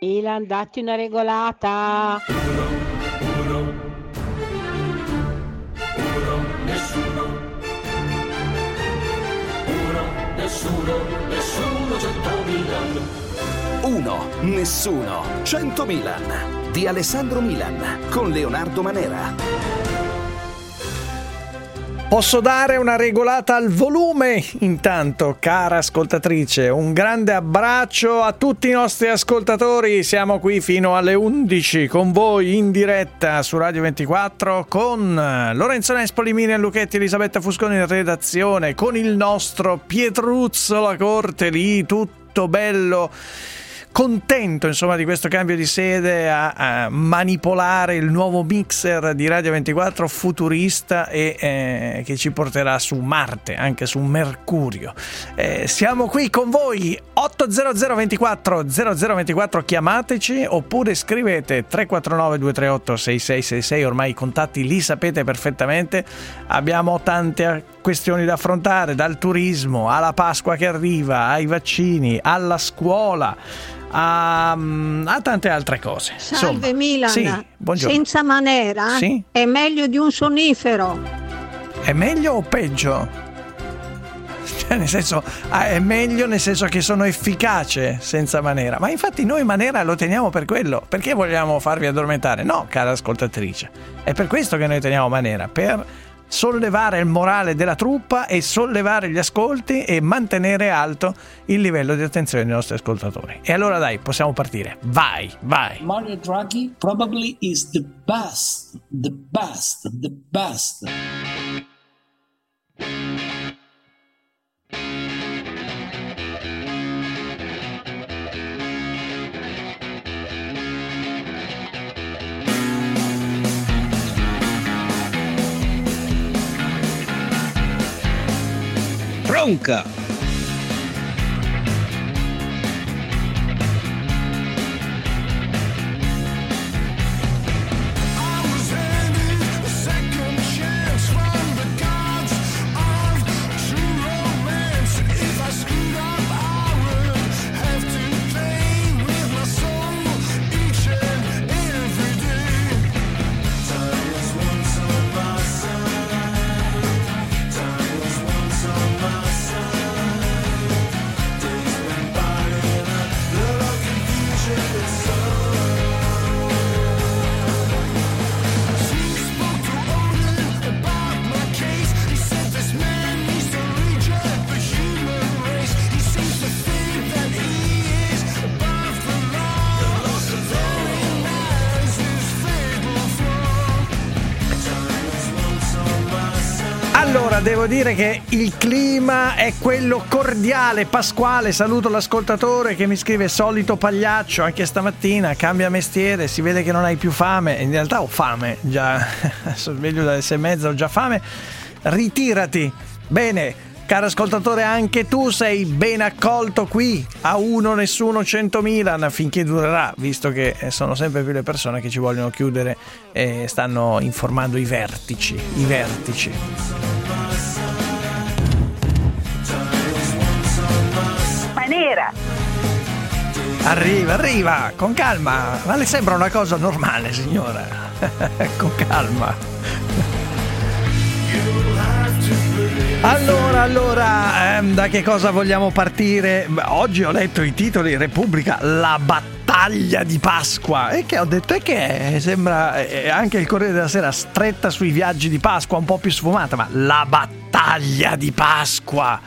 Ilan, datti una regolata. Uno, nessuno, 100 Milan di Alessandro Milan con Leonardo Manera. Posso dare una regolata al volume? Intanto, cara ascoltatrice, un grande abbraccio a tutti i nostri ascoltatori. Siamo qui fino alle 11 con voi in diretta su Radio 24 con Lorenzo Nespoli, Miriam Lucchetti, Elisabetta Fusconi in redazione, con il nostro Pietruzzo La Corte lì, tutto bello contento insomma di questo cambio di sede a, a manipolare il nuovo mixer di Radio 24 futurista e eh, che ci porterà su Marte, anche su Mercurio. Eh, siamo qui con voi 800 24 0024 chiamateci oppure scrivete 349 238 6666 ormai i contatti li sapete perfettamente abbiamo tante questioni da affrontare dal turismo alla Pasqua che arriva ai vaccini alla scuola a, a tante altre cose. Salve Insomma, Milan, sì, buongiorno. senza manera Sì? è meglio di un sonnifero. È meglio o peggio? Cioè, nel senso, ah, è meglio nel senso che sono efficace senza manera. Ma infatti noi manera lo teniamo per quello. Perché vogliamo farvi addormentare? No, cara ascoltatrice. È per questo che noi teniamo manera, per sollevare il morale della truppa e sollevare gli ascolti e mantenere alto il livello di attenzione dei nostri ascoltatori. E allora dai, possiamo partire. Vai, vai. Mario Draghi probably is the best, the best, the best. Bronca! Devo dire che il clima è quello cordiale, pasquale. Saluto l'ascoltatore che mi scrive solito pagliaccio anche stamattina, cambia mestiere, si vede che non hai più fame. In realtà ho fame, già sono sveglio dalle sei e mezza, ho già fame. Ritirati. Bene, Caro ascoltatore, anche tu sei ben accolto qui a uno nessuno 100 Milan finché durerà, visto che eh, sono sempre più le persone che ci vogliono chiudere e stanno informando i vertici, i vertici. Manera. Arriva, arriva, con calma. Ma le sembra una cosa normale, signora? con calma. Allora, allora, ehm, da che cosa vogliamo partire? Oggi ho letto i titoli Repubblica, la battaglia di Pasqua. E che ho detto? E che è? Sembra eh, anche il Corriere della Sera stretta sui viaggi di Pasqua, un po' più sfumata, ma la battaglia di Pasqua.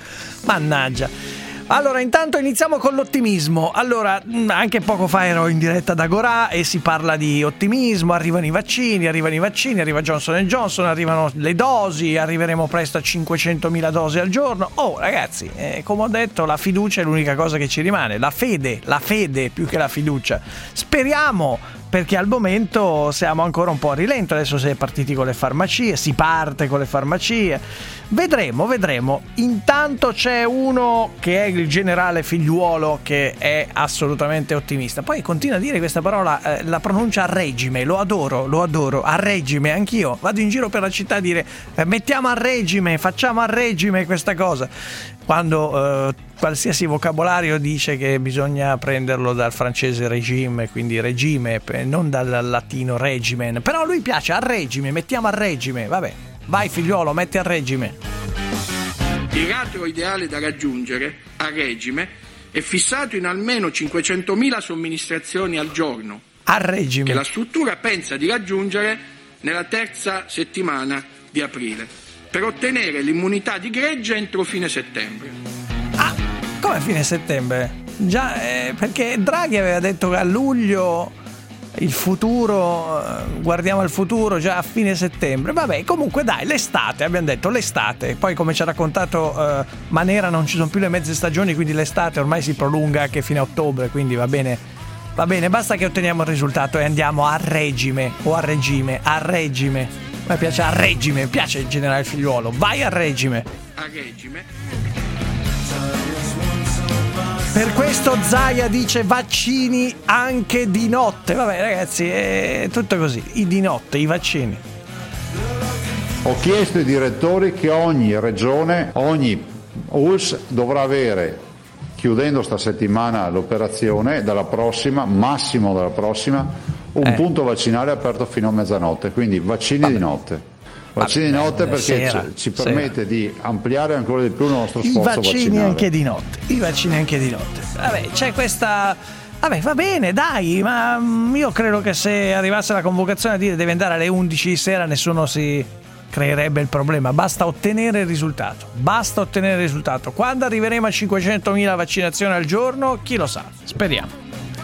Mannaggia. Allora, intanto iniziamo con l'ottimismo. Allora, mh, anche poco fa ero in diretta da Gorà e si parla di ottimismo, arrivano i vaccini, arrivano i vaccini, arriva Johnson Johnson, arrivano le dosi, arriveremo presto a 500.000 dosi al giorno. Oh, ragazzi, eh, come ho detto, la fiducia è l'unica cosa che ci rimane, la fede, la fede più che la fiducia. Speriamo perché al momento siamo ancora un po' a rilento, adesso si è partiti con le farmacie, si parte con le farmacie, vedremo, vedremo. Intanto c'è uno che è il generale figliuolo che è assolutamente ottimista. Poi continua a dire questa parola, eh, la pronuncia a regime, lo adoro, lo adoro, a regime, anch'io. Vado in giro per la città a dire eh, mettiamo a regime, facciamo a regime questa cosa. Quando eh, qualsiasi vocabolario dice che bisogna prenderlo dal francese regime, quindi regime, non dal latino regimen. Però a lui piace a regime, mettiamo a regime, vabbè. Vai figliuolo, metti a regime. Il ratio ideale da raggiungere a regime è fissato in almeno 500.000 somministrazioni al giorno. A regime. Che la struttura pensa di raggiungere nella terza settimana di aprile per ottenere l'immunità di gregge entro fine settembre. Ah, come fine settembre? Già, eh, perché Draghi aveva detto che a luglio il futuro, eh, guardiamo al futuro già a fine settembre. Vabbè, comunque dai, l'estate, abbiamo detto l'estate. Poi come ci ha raccontato uh, Manera non ci sono più le mezze stagioni, quindi l'estate ormai si prolunga anche fino a ottobre, quindi va bene. Va bene, basta che otteniamo il risultato e andiamo a regime o a regime, a regime. Me piace a regime, piace il generale figliuolo. Vai a regime. A regime. Per questo Zaia dice vaccini anche di notte. Vabbè ragazzi, è tutto così. I di notte, i vaccini. Ho chiesto ai direttori che ogni regione, ogni ULS dovrà avere, chiudendo sta settimana l'operazione, dalla prossima, massimo dalla prossima, un Eh. punto vaccinale aperto fino a mezzanotte, quindi vaccini di notte. Vaccini di Vabbè, notte perché sera, ci, ci sera. permette di ampliare ancora di più il nostro I sforzo vaccini vaccinale. anche di notte. I vaccini anche di notte. Vabbè, c'è questa. Vabbè, va bene, dai, ma mm, io credo che se arrivasse la convocazione a dire deve andare alle 11 di sera, nessuno si creerebbe il problema. Basta ottenere il risultato. Basta ottenere il risultato. Quando arriveremo a 500.000 vaccinazioni al giorno, chi lo sa? Speriamo.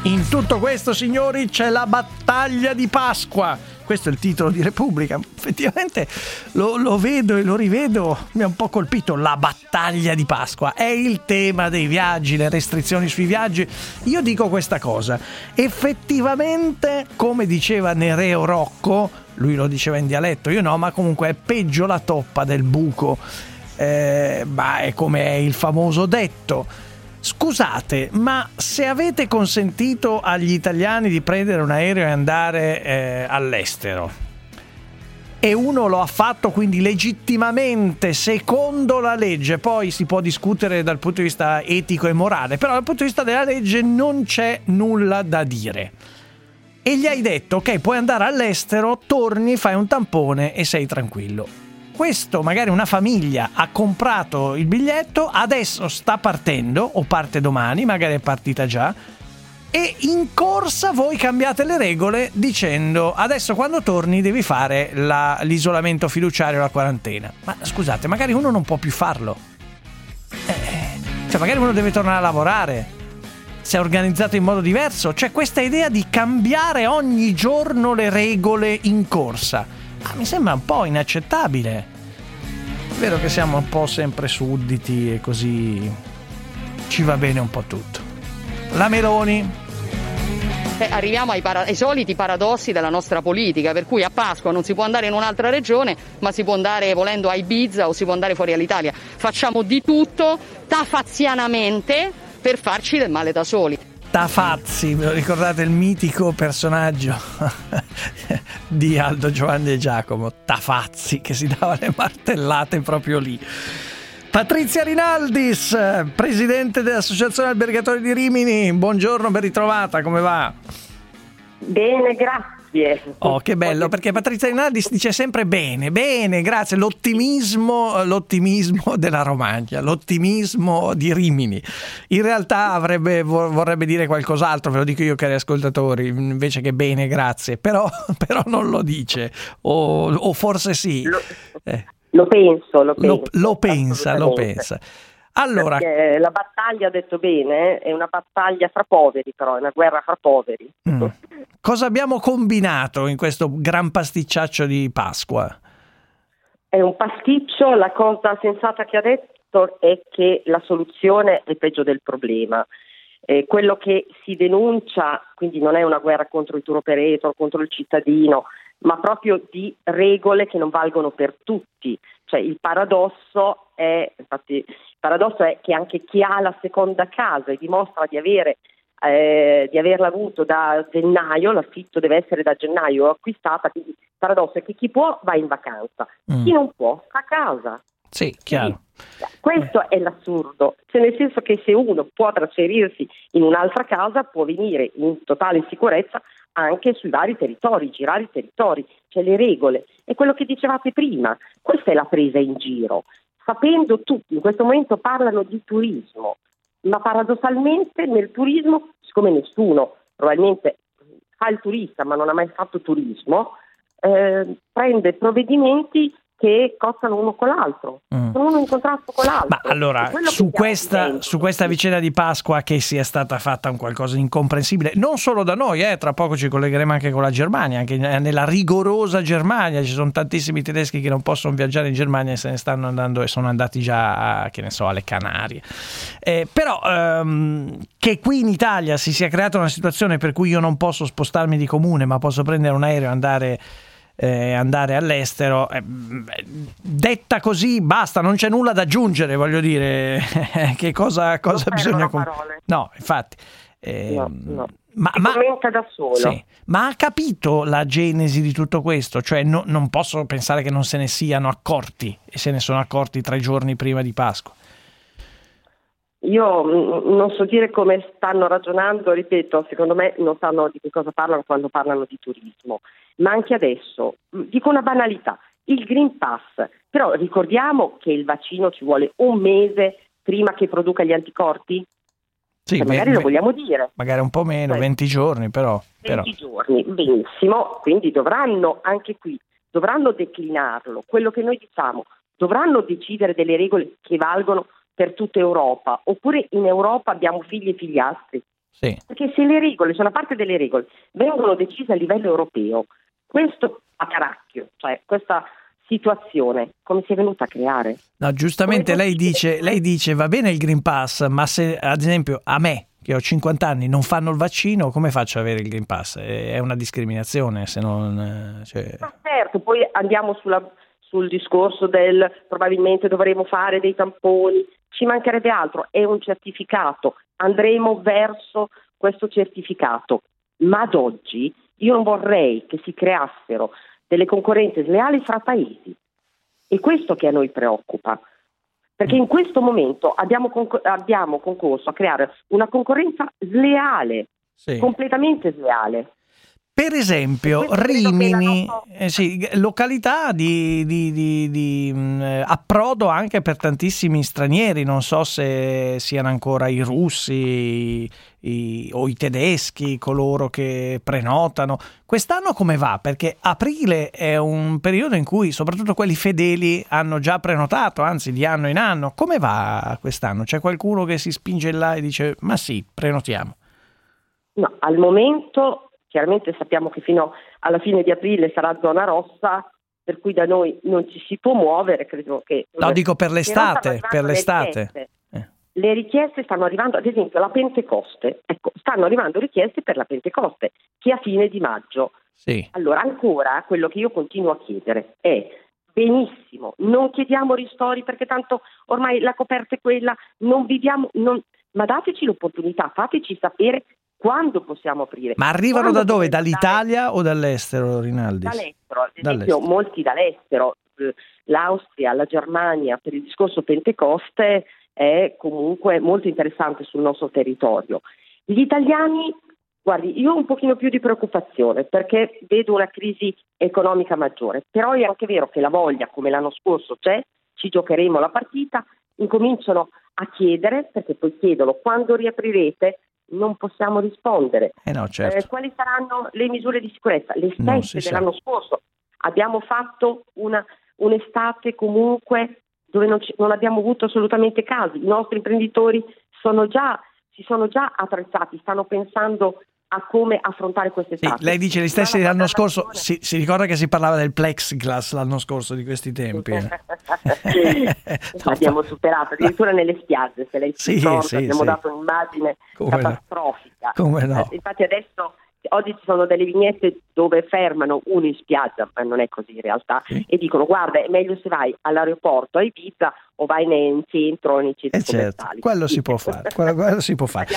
In tutto questo, signori, c'è la battaglia di Pasqua. Questo è il titolo di Repubblica. Effettivamente lo, lo vedo e lo rivedo, mi ha un po' colpito. La battaglia di Pasqua è il tema dei viaggi, le restrizioni sui viaggi. Io dico questa cosa: effettivamente, come diceva Nereo Rocco, lui lo diceva in dialetto, io no, ma comunque è peggio la toppa del buco. Eh, ma è come è il famoso detto. Scusate, ma se avete consentito agli italiani di prendere un aereo e andare eh, all'estero e uno lo ha fatto quindi legittimamente secondo la legge, poi si può discutere dal punto di vista etico e morale, però dal punto di vista della legge non c'è nulla da dire. E gli hai detto, ok, puoi andare all'estero, torni, fai un tampone e sei tranquillo questo magari una famiglia ha comprato il biglietto, adesso sta partendo o parte domani, magari è partita già e in corsa voi cambiate le regole dicendo adesso quando torni devi fare la- l'isolamento fiduciario, la quarantena. Ma scusate, magari uno non può più farlo. Eh, cioè magari uno deve tornare a lavorare. Si è organizzato in modo diverso. C'è questa idea di cambiare ogni giorno le regole in corsa. Ah, mi sembra un po' inaccettabile. È vero che siamo un po' sempre sudditi e così ci va bene un po' tutto. La Meloni, Eh, arriviamo ai, para- ai soliti paradossi della nostra politica, per cui a Pasqua non si può andare in un'altra regione, ma si può andare volendo a Ibiza o si può andare fuori all'Italia. Facciamo di tutto tafazianamente per farci del male da soli. Tafazzi, ve lo ricordate il mitico personaggio di Aldo Giovanni e Giacomo, Tafazzi, che si dava le martellate proprio lì. Patrizia Rinaldis, presidente dell'Associazione Albergatori di Rimini, buongiorno, ben ritrovata, come va? Bene, grazie. Oh, che bello, perché Patrizia Rinaldi si dice sempre bene, bene, grazie. L'ottimismo, l'ottimismo della Romagna, l'ottimismo di Rimini. In realtà avrebbe, vor- vorrebbe dire qualcos'altro, ve lo dico io cari ascoltatori, invece che bene, grazie. Però, però non lo dice, o, o forse sì. Lo, Eh, lo penso, lo penso. lo, lo pensa, lo pensa. Allora, Perché la battaglia, ha detto bene, è una battaglia fra poveri, però è una guerra fra poveri. mm, cosa abbiamo combinato in questo gran pasticciaccio di Pasqua? È un pasticcio, la cosa sensata che ha detto è che la soluzione è peggio del problema. Eh, quello che si denuncia, quindi non è una guerra contro il tour operator, contro il cittadino, ma proprio di regole che non valgono per tutti. Cioè il paradosso è, infatti, paradosso è che anche chi ha la seconda casa e dimostra di avere eh, di averla avuto da gennaio, l'affitto deve essere da gennaio acquistata, quindi il paradosso è che chi può va in vacanza, Mm. chi non può sta a casa. Sì, chiaro. Questo è l'assurdo, cioè nel senso che se uno può trasferirsi in un'altra casa può venire in totale sicurezza anche sui vari territori, girare i territori, c'è le regole. È quello che dicevate prima, questa è la presa in giro. Sapendo tutti, in questo momento parlano di turismo, ma paradossalmente nel turismo, siccome nessuno probabilmente fa il turista ma non ha mai fatto turismo, eh, prende provvedimenti che cozzano uno con l'altro, Mm. sono uno in contrasto con l'altro. Ma allora, su questa, su questa vicenda di Pasqua che sia stata fatta un qualcosa di incomprensibile, non solo da noi, eh, tra poco ci collegheremo anche con la Germania, anche nella rigorosa Germania, ci sono tantissimi tedeschi che non possono viaggiare in Germania e se ne stanno andando e sono andati già, a, che ne so, alle Canarie. Eh, però ehm, che qui in Italia si sia creata una situazione per cui io non posso spostarmi di comune, ma posso prendere un aereo e andare eh, andare all'estero. Eh, detta così, basta, non c'è nulla da aggiungere, voglio dire, che cosa, cosa bisogna... com- no, infatti. eh, No, no. Ma, ma- commenta da solo. sì, ma ha capito la genesi di tutto questo? Cioè no- non posso pensare che non se ne siano accorti e se ne sono accorti tre giorni prima di Pasqua. Io mm, non so dire come stanno ragionando, ripeto, secondo me non sanno di che cosa parlano quando parlano di turismo, ma anche adesso, mm, dico una banalità, il Green Pass, però ricordiamo che il vaccino ci vuole un mese prima che produca gli anticorpi? Sì, Cioè, magari lo ve- vogliamo dire. magari un po' meno, Beh. 20 giorni però. però. 20 giorni, benissimo, quindi dovranno anche qui, dovranno declinarlo, quello che noi diciamo, dovranno decidere delle regole che valgono per tutta Europa, oppure in Europa abbiamo figli e figliastri, Sì. perché se le regole, cioè una parte delle regole, vengono decise a livello europeo, questo a caracchio, cioè questa situazione, come si è venuta a creare? No, giustamente lei dice, lei dice va bene il Green Pass, ma se ad esempio a me, che ho 50 anni, non fanno il vaccino, come faccio ad avere il Green Pass? È è una discriminazione se non... eh, cioè- Ma certo, poi andiamo sulla- sul discorso del probabilmente dovremo fare dei tamponi, ci mancherebbe altro, è un certificato, andremo verso questo certificato, ma ad oggi io non vorrei che si creassero delle concorrenze sleali fra paesi. È questo che a noi preoccupa. Perché in questo momento abbiamo, concor- abbiamo concorso a creare una concorrenza sleale, sì. completamente sleale. Per esempio, Rimini, eh sì, località di, di- di- di, mh, eh, approdo anche per tantissimi stranieri, non so se siano ancora i russi i- o i tedeschi, coloro che prenotano. Quest'anno come va? Perché aprile è un periodo in cui soprattutto quelli fedeli hanno già prenotato, anzi di anno in anno. Come va quest'anno? C'è qualcuno che si spinge là e dice ma sì, prenotiamo. No, al momento chiaramente sappiamo che fino alla fine di aprile sarà zona rossa, per cui da noi non ci si può muovere, credo che... No, dico per l'estate, per le l'estate. richieste. Eh. Le richieste stanno arrivando, ad esempio la Pentecoste, ecco, stanno arrivando richieste per la Pentecoste, che è a fine di maggio. Sì. Allora, ancora quello che io continuo a chiedere è benissimo, non chiediamo ristori perché tanto ormai la coperta è quella, non viviamo, non- ma dateci l'opportunità, fateci sapere quando possiamo aprire. Ma arrivano Quando da dove? Dall'Italia o dall'estero, Rinaldi? Dall'estero, ad esempio Dall'estero. molti dall'estero, eh, l'Austria, la Germania per il discorso Pentecoste è comunque molto interessante sul nostro territorio. Gli italiani, guardi, io ho un pochino più di preoccupazione perché vedo una crisi economica maggiore, però è anche vero che la voglia, come l'anno scorso c'è, ci giocheremo la partita, incominciano a chiedere, perché poi chiedono quando riaprirete, non possiamo rispondere. Eh no, Eh, certo. quali saranno le misure di sicurezza? Le stesse si sa. dell'anno scorso. Abbiamo fatto una, un'estate comunque dove non, ci- non abbiamo avuto assolutamente casi. I nostri imprenditori sono già, si sono già attrezzati, stanno pensando a come affrontare Sì, quest'estate. lei dice gli stessi Ma la dell'anno scorso, si, si ricorda che si parlava del plexiglass l'anno scorso di questi tempi. eh? No, abbiamo superato addirittura nelle spiagge se lei si Sì, ricorda sì, abbiamo sì. dato un'immagine Come no. catastrofica Come no. Eh, infatti adesso oggi ci sono delle vignette dove fermano uno in spiaggia, ma non è così in realtà, Sì. e dicono guarda è meglio se vai all'aeroporto a Ibiza o vai in centro nei centri Eh certo, quello si può fare, quello, quello si può fare.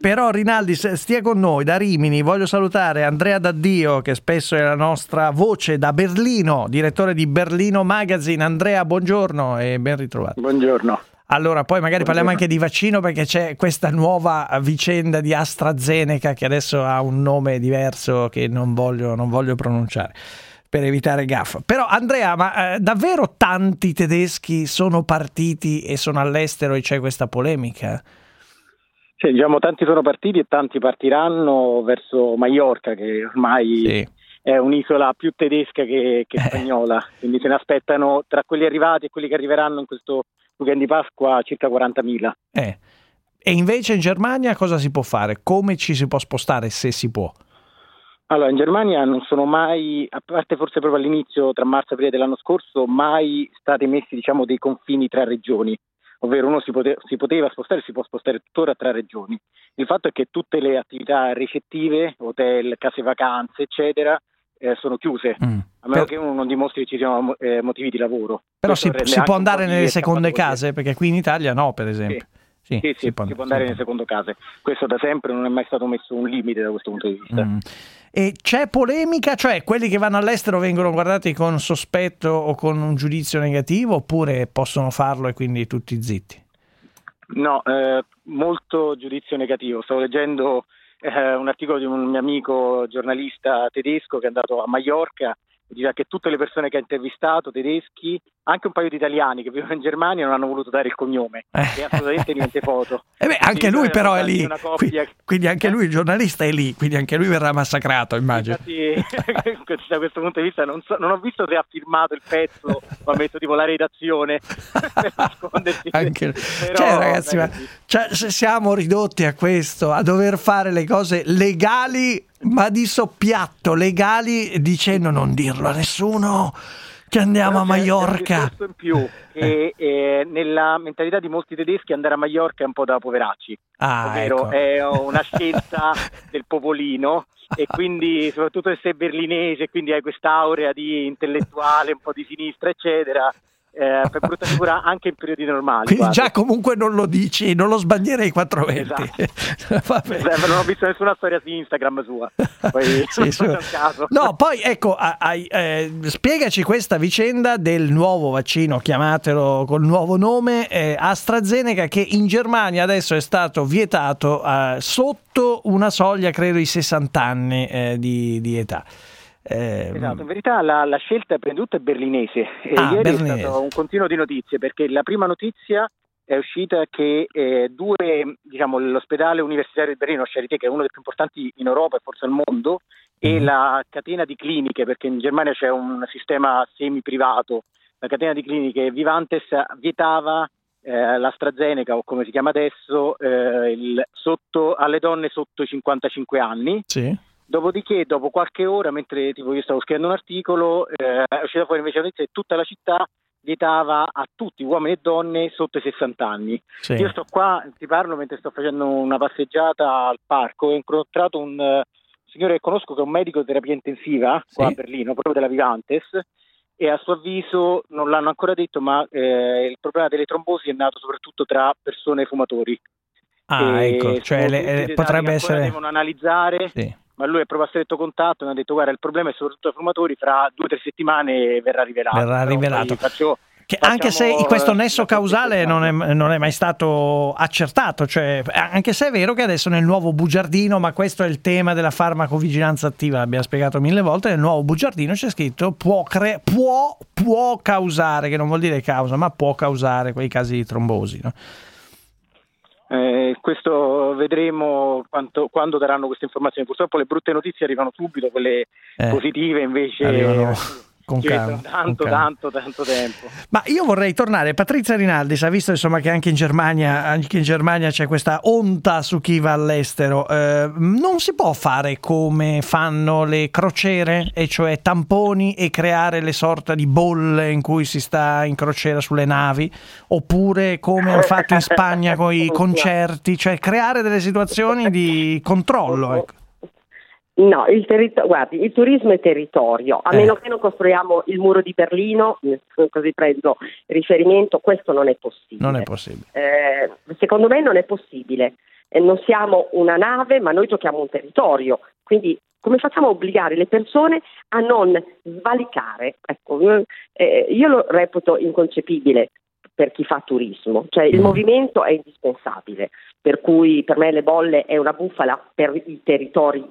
Però Rinaldi stia con noi da Rimini, voglio salutare Andrea Daddio che spesso è la nostra voce da Berlino, direttore di Berlino Magazine. Andrea, buongiorno e ben ritrovato. Buongiorno. Allora, poi magari parliamo anche di vaccino perché c'è questa nuova vicenda di AstraZeneca che adesso ha un nome diverso che non voglio, non voglio pronunciare per evitare gaffa. Però Andrea, ma eh, davvero tanti tedeschi sono partiti e sono all'estero e c'è questa polemica? Sì, diciamo, tanti sono partiti e tanti partiranno verso Maiorca, che ormai Sì. è un'isola più tedesca che, che Eh. spagnola, quindi se ne aspettano tra quelli arrivati e quelli che arriveranno in questo weekend di Pasqua circa 40.000. Eh. E invece in Germania cosa si può fare? Come ci si può spostare se si può? Allora, in Germania non sono mai, a parte forse proprio all'inizio, tra marzo e aprile dell'anno scorso, mai stati messi diciamo, dei confini tra regioni, ovvero uno si, pote- si poteva spostare, si può spostare tuttora tra regioni. Il fatto è che tutte le attività ricettive, hotel, case vacanze, eccetera, eh, sono chiuse, Mm. a meno Per- che uno non dimostri che ci siano eh, motivi di lavoro. Però Questo si, si può andare nelle seconde case, perché qui in Italia no, per esempio. Sì, Sì, sì, si può andare nelle seconde case. Questo da sempre non è mai stato messo un limite da questo punto di vista. Mm. E c'è polemica, cioè quelli che vanno all'estero vengono guardati con sospetto o con un giudizio negativo oppure possono farlo e quindi tutti zitti? No, eh, molto giudizio negativo. Stavo leggendo eh, un articolo di un mio amico giornalista tedesco che è andato a Maiorca e diceva che tutte le persone che ha intervistato, tedeschi, anche un paio di italiani che vivono in Germania, non hanno voluto dare il cognome e assolutamente niente foto. Eh beh, anche Quindi lui però è lì, Una Qui- coppia che- quindi anche lui il giornalista è lì, quindi anche lui verrà massacrato immagino. Infatti, da questo punto di vista non, so- non ho visto se ha firmato il pezzo o ha messo tipo la redazione per nascondersi. Anche- Però, cioè, ragazzi, ma- ragazzi, cioè, siamo ridotti a questo, a dover fare le cose legali, ma di soppiatto, legali, dicendo non dirlo a nessuno che andiamo a Maiorca. discorso in più che eh, nella mentalità di molti tedeschi andare a Maiorca è un po' da poveracci, Ah, ovvero ecco. è una scelta del popolino e quindi soprattutto se sei berlinese quindi hai quest'aurea di intellettuale, un po' di sinistra eccetera, eh, per brutta figura anche in periodi normali. Quindi guarda. già comunque non lo dici, non lo sbandierei 420. Vabbè. Eh, Non ho visto nessuna storia su Instagram sua, poi Sì, su-. No, poi ecco, a- ai- eh, spiegaci questa vicenda del nuovo vaccino, chiamatelo col nuovo nome, eh, AstraZeneca, che in Germania adesso è stato vietato eh, sotto una soglia, credo, di 60 anni eh, di, di età. Eh, Esatto, in verità la, la scelta di tutto è berlinese e Ah, ieri berlinese. è stato un continuo di notizie perché la prima notizia è uscita che eh, due, diciamo, l'ospedale universitario di Berlino, Charité, che è uno dei più importanti in Europa e forse al mondo, e Mhm. la catena di cliniche, perché in Germania c'è un sistema semi-privato, la catena di cliniche Vivantes vietava eh, l'AstraZeneca o come si chiama adesso eh, il- sotto, alle donne sotto i 55 anni. sì. Dopodiché, dopo qualche ora, mentre tipo io stavo scrivendo un articolo, eh, è uscita fuori invece la notizia che tutta la città vietava a tutti, uomini e donne, sotto i 60 anni. Sì. Io sto qua, ti parlo mentre sto facendo una passeggiata al parco e ho incontrato un eh, signore che conosco che è un medico di terapia intensiva qua Sì. a Berlino, proprio della Vivantes, e a suo avviso non l'hanno ancora detto, ma eh, il problema delle trombosi è nato soprattutto tra persone fumatori. Ah, ecco, cioè le- eh, potrebbe essere... devono analizzare Sì. Ma lui è proprio a stretto contatto e mi ha detto guarda il problema è soprattutto ai fumatori fra due o tre settimane verrà rivelato Verrà rivelato. faccio- facciamo, anche se questo eh, nesso causale non è, non è mai stato accertato, cioè, anche se è vero che adesso nel nuovo bugiardino, ma questo è il tema della farmacovigilanza attiva, l'abbiamo spiegato mille volte, nel nuovo bugiardino c'è scritto può, cre- può, può causare, che non vuol dire causa, ma può causare quei casi di trombosi. no? Eh, questo vedremo quanto- quando daranno queste informazioni. Purtroppo le brutte notizie arrivano subito quelle Eh, positive invece arrivano con mettono tanto con tanto tanto tempo. Ma io vorrei tornare, Patrizia Rinaldi, ha visto insomma che anche in Germania, anche in Germania c'è questa onta su chi va all'estero, eh, non si può fare come fanno le crociere, e cioè tamponi e creare le sorta di bolle in cui si sta in crociera sulle navi, oppure come hanno fatto in Spagna con i concerti, cioè creare delle situazioni di controllo. Ecco. No, il, territo- guardi, il turismo è territorio, a Eh. meno che non costruiamo il muro di Berlino, eh, così prendo riferimento, questo non è possibile. Non è possibile. Eh, secondo me non è possibile. Eh, non siamo una nave, ma noi giochiamo un territorio. Quindi come facciamo a obbligare le persone a non svalicare? Ecco, eh, io lo reputo inconcepibile per chi fa turismo, cioè il Mm. movimento è indispensabile, per cui per me le bolle è una bufala per i territori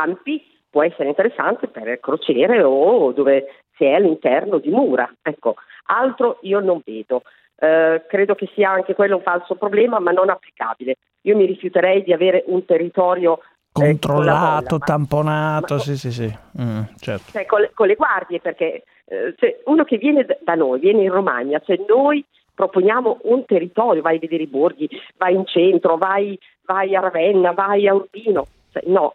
ampi, può essere interessante per crociere o dove si è all'interno di mura. Ecco, altro io non vedo. Eh, credo che sia anche quello un falso problema, ma non applicabile. Io mi rifiuterei di avere un territorio eh, con la Controllato, bolla, tamponato, ma- sì, sì, sì. Mm, certo. cioè, con, le, con le guardie, perché eh, se uno che viene da noi, viene in Romagna, se noi proponiamo un territorio, vai a vedere i borghi, vai in centro, vai, vai a Ravenna, vai a Urbino, Cioè, no,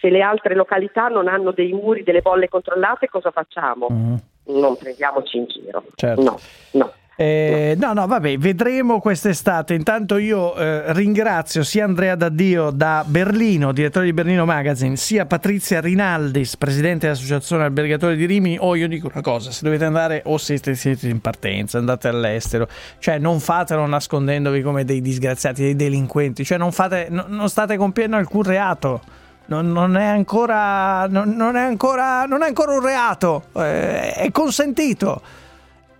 se le altre località non hanno dei muri, delle bolle controllate, cosa facciamo? Mhm. Non prendiamoci in giro. Certo. No, no. Eh, no, no, vabbè, vedremo quest'estate. Intanto io eh, ringrazio sia Andrea Daddio da Berlino, direttore di Berlino Magazine, sia Patrizia Rinaldis, presidente dell'Associazione Albergatori di Rimini. O io dico una cosa, se dovete andare o siete, siete in partenza, andate all'estero, cioè non fatelo nascondendovi come dei disgraziati, dei delinquenti, cioè non, fate, no- non state compiendo alcun reato. Non, non è ancora, non, non è ancora, non è ancora un reato, eh, è consentito.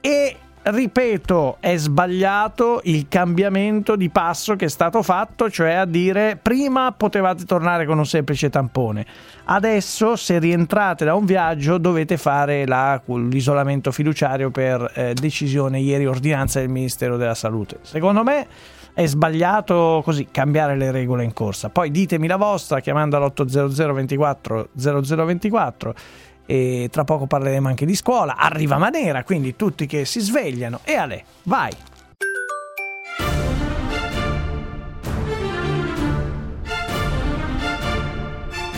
E ripeto, è sbagliato il cambiamento di passo che è stato fatto, cioè a dire prima potevate tornare con un semplice tampone, adesso se rientrate da un viaggio dovete fare la- l'isolamento fiduciario per eh, decisione ieri ordinanza del Ministero della Salute. Secondo me è sbagliato così cambiare le regole in corsa. Poi ditemi la vostra chiamando all'800 24 0024 e tra poco parleremo anche di scuola. Arriva Manera, quindi tutti che si svegliano. E Ale, vai!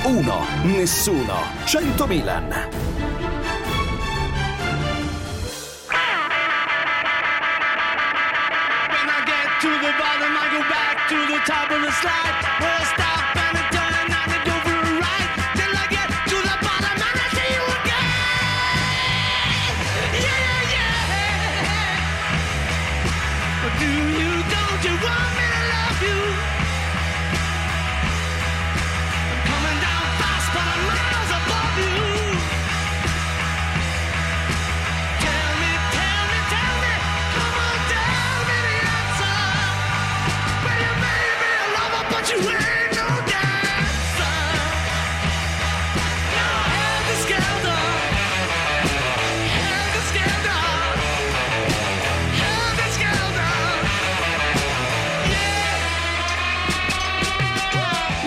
Uno, nessuno, 100 Milan. Top of the slide. I stop and turn and go for a ride. Till I get to the bottom and I see you again. Yeah, yeah, yeah. Do you, don't you want me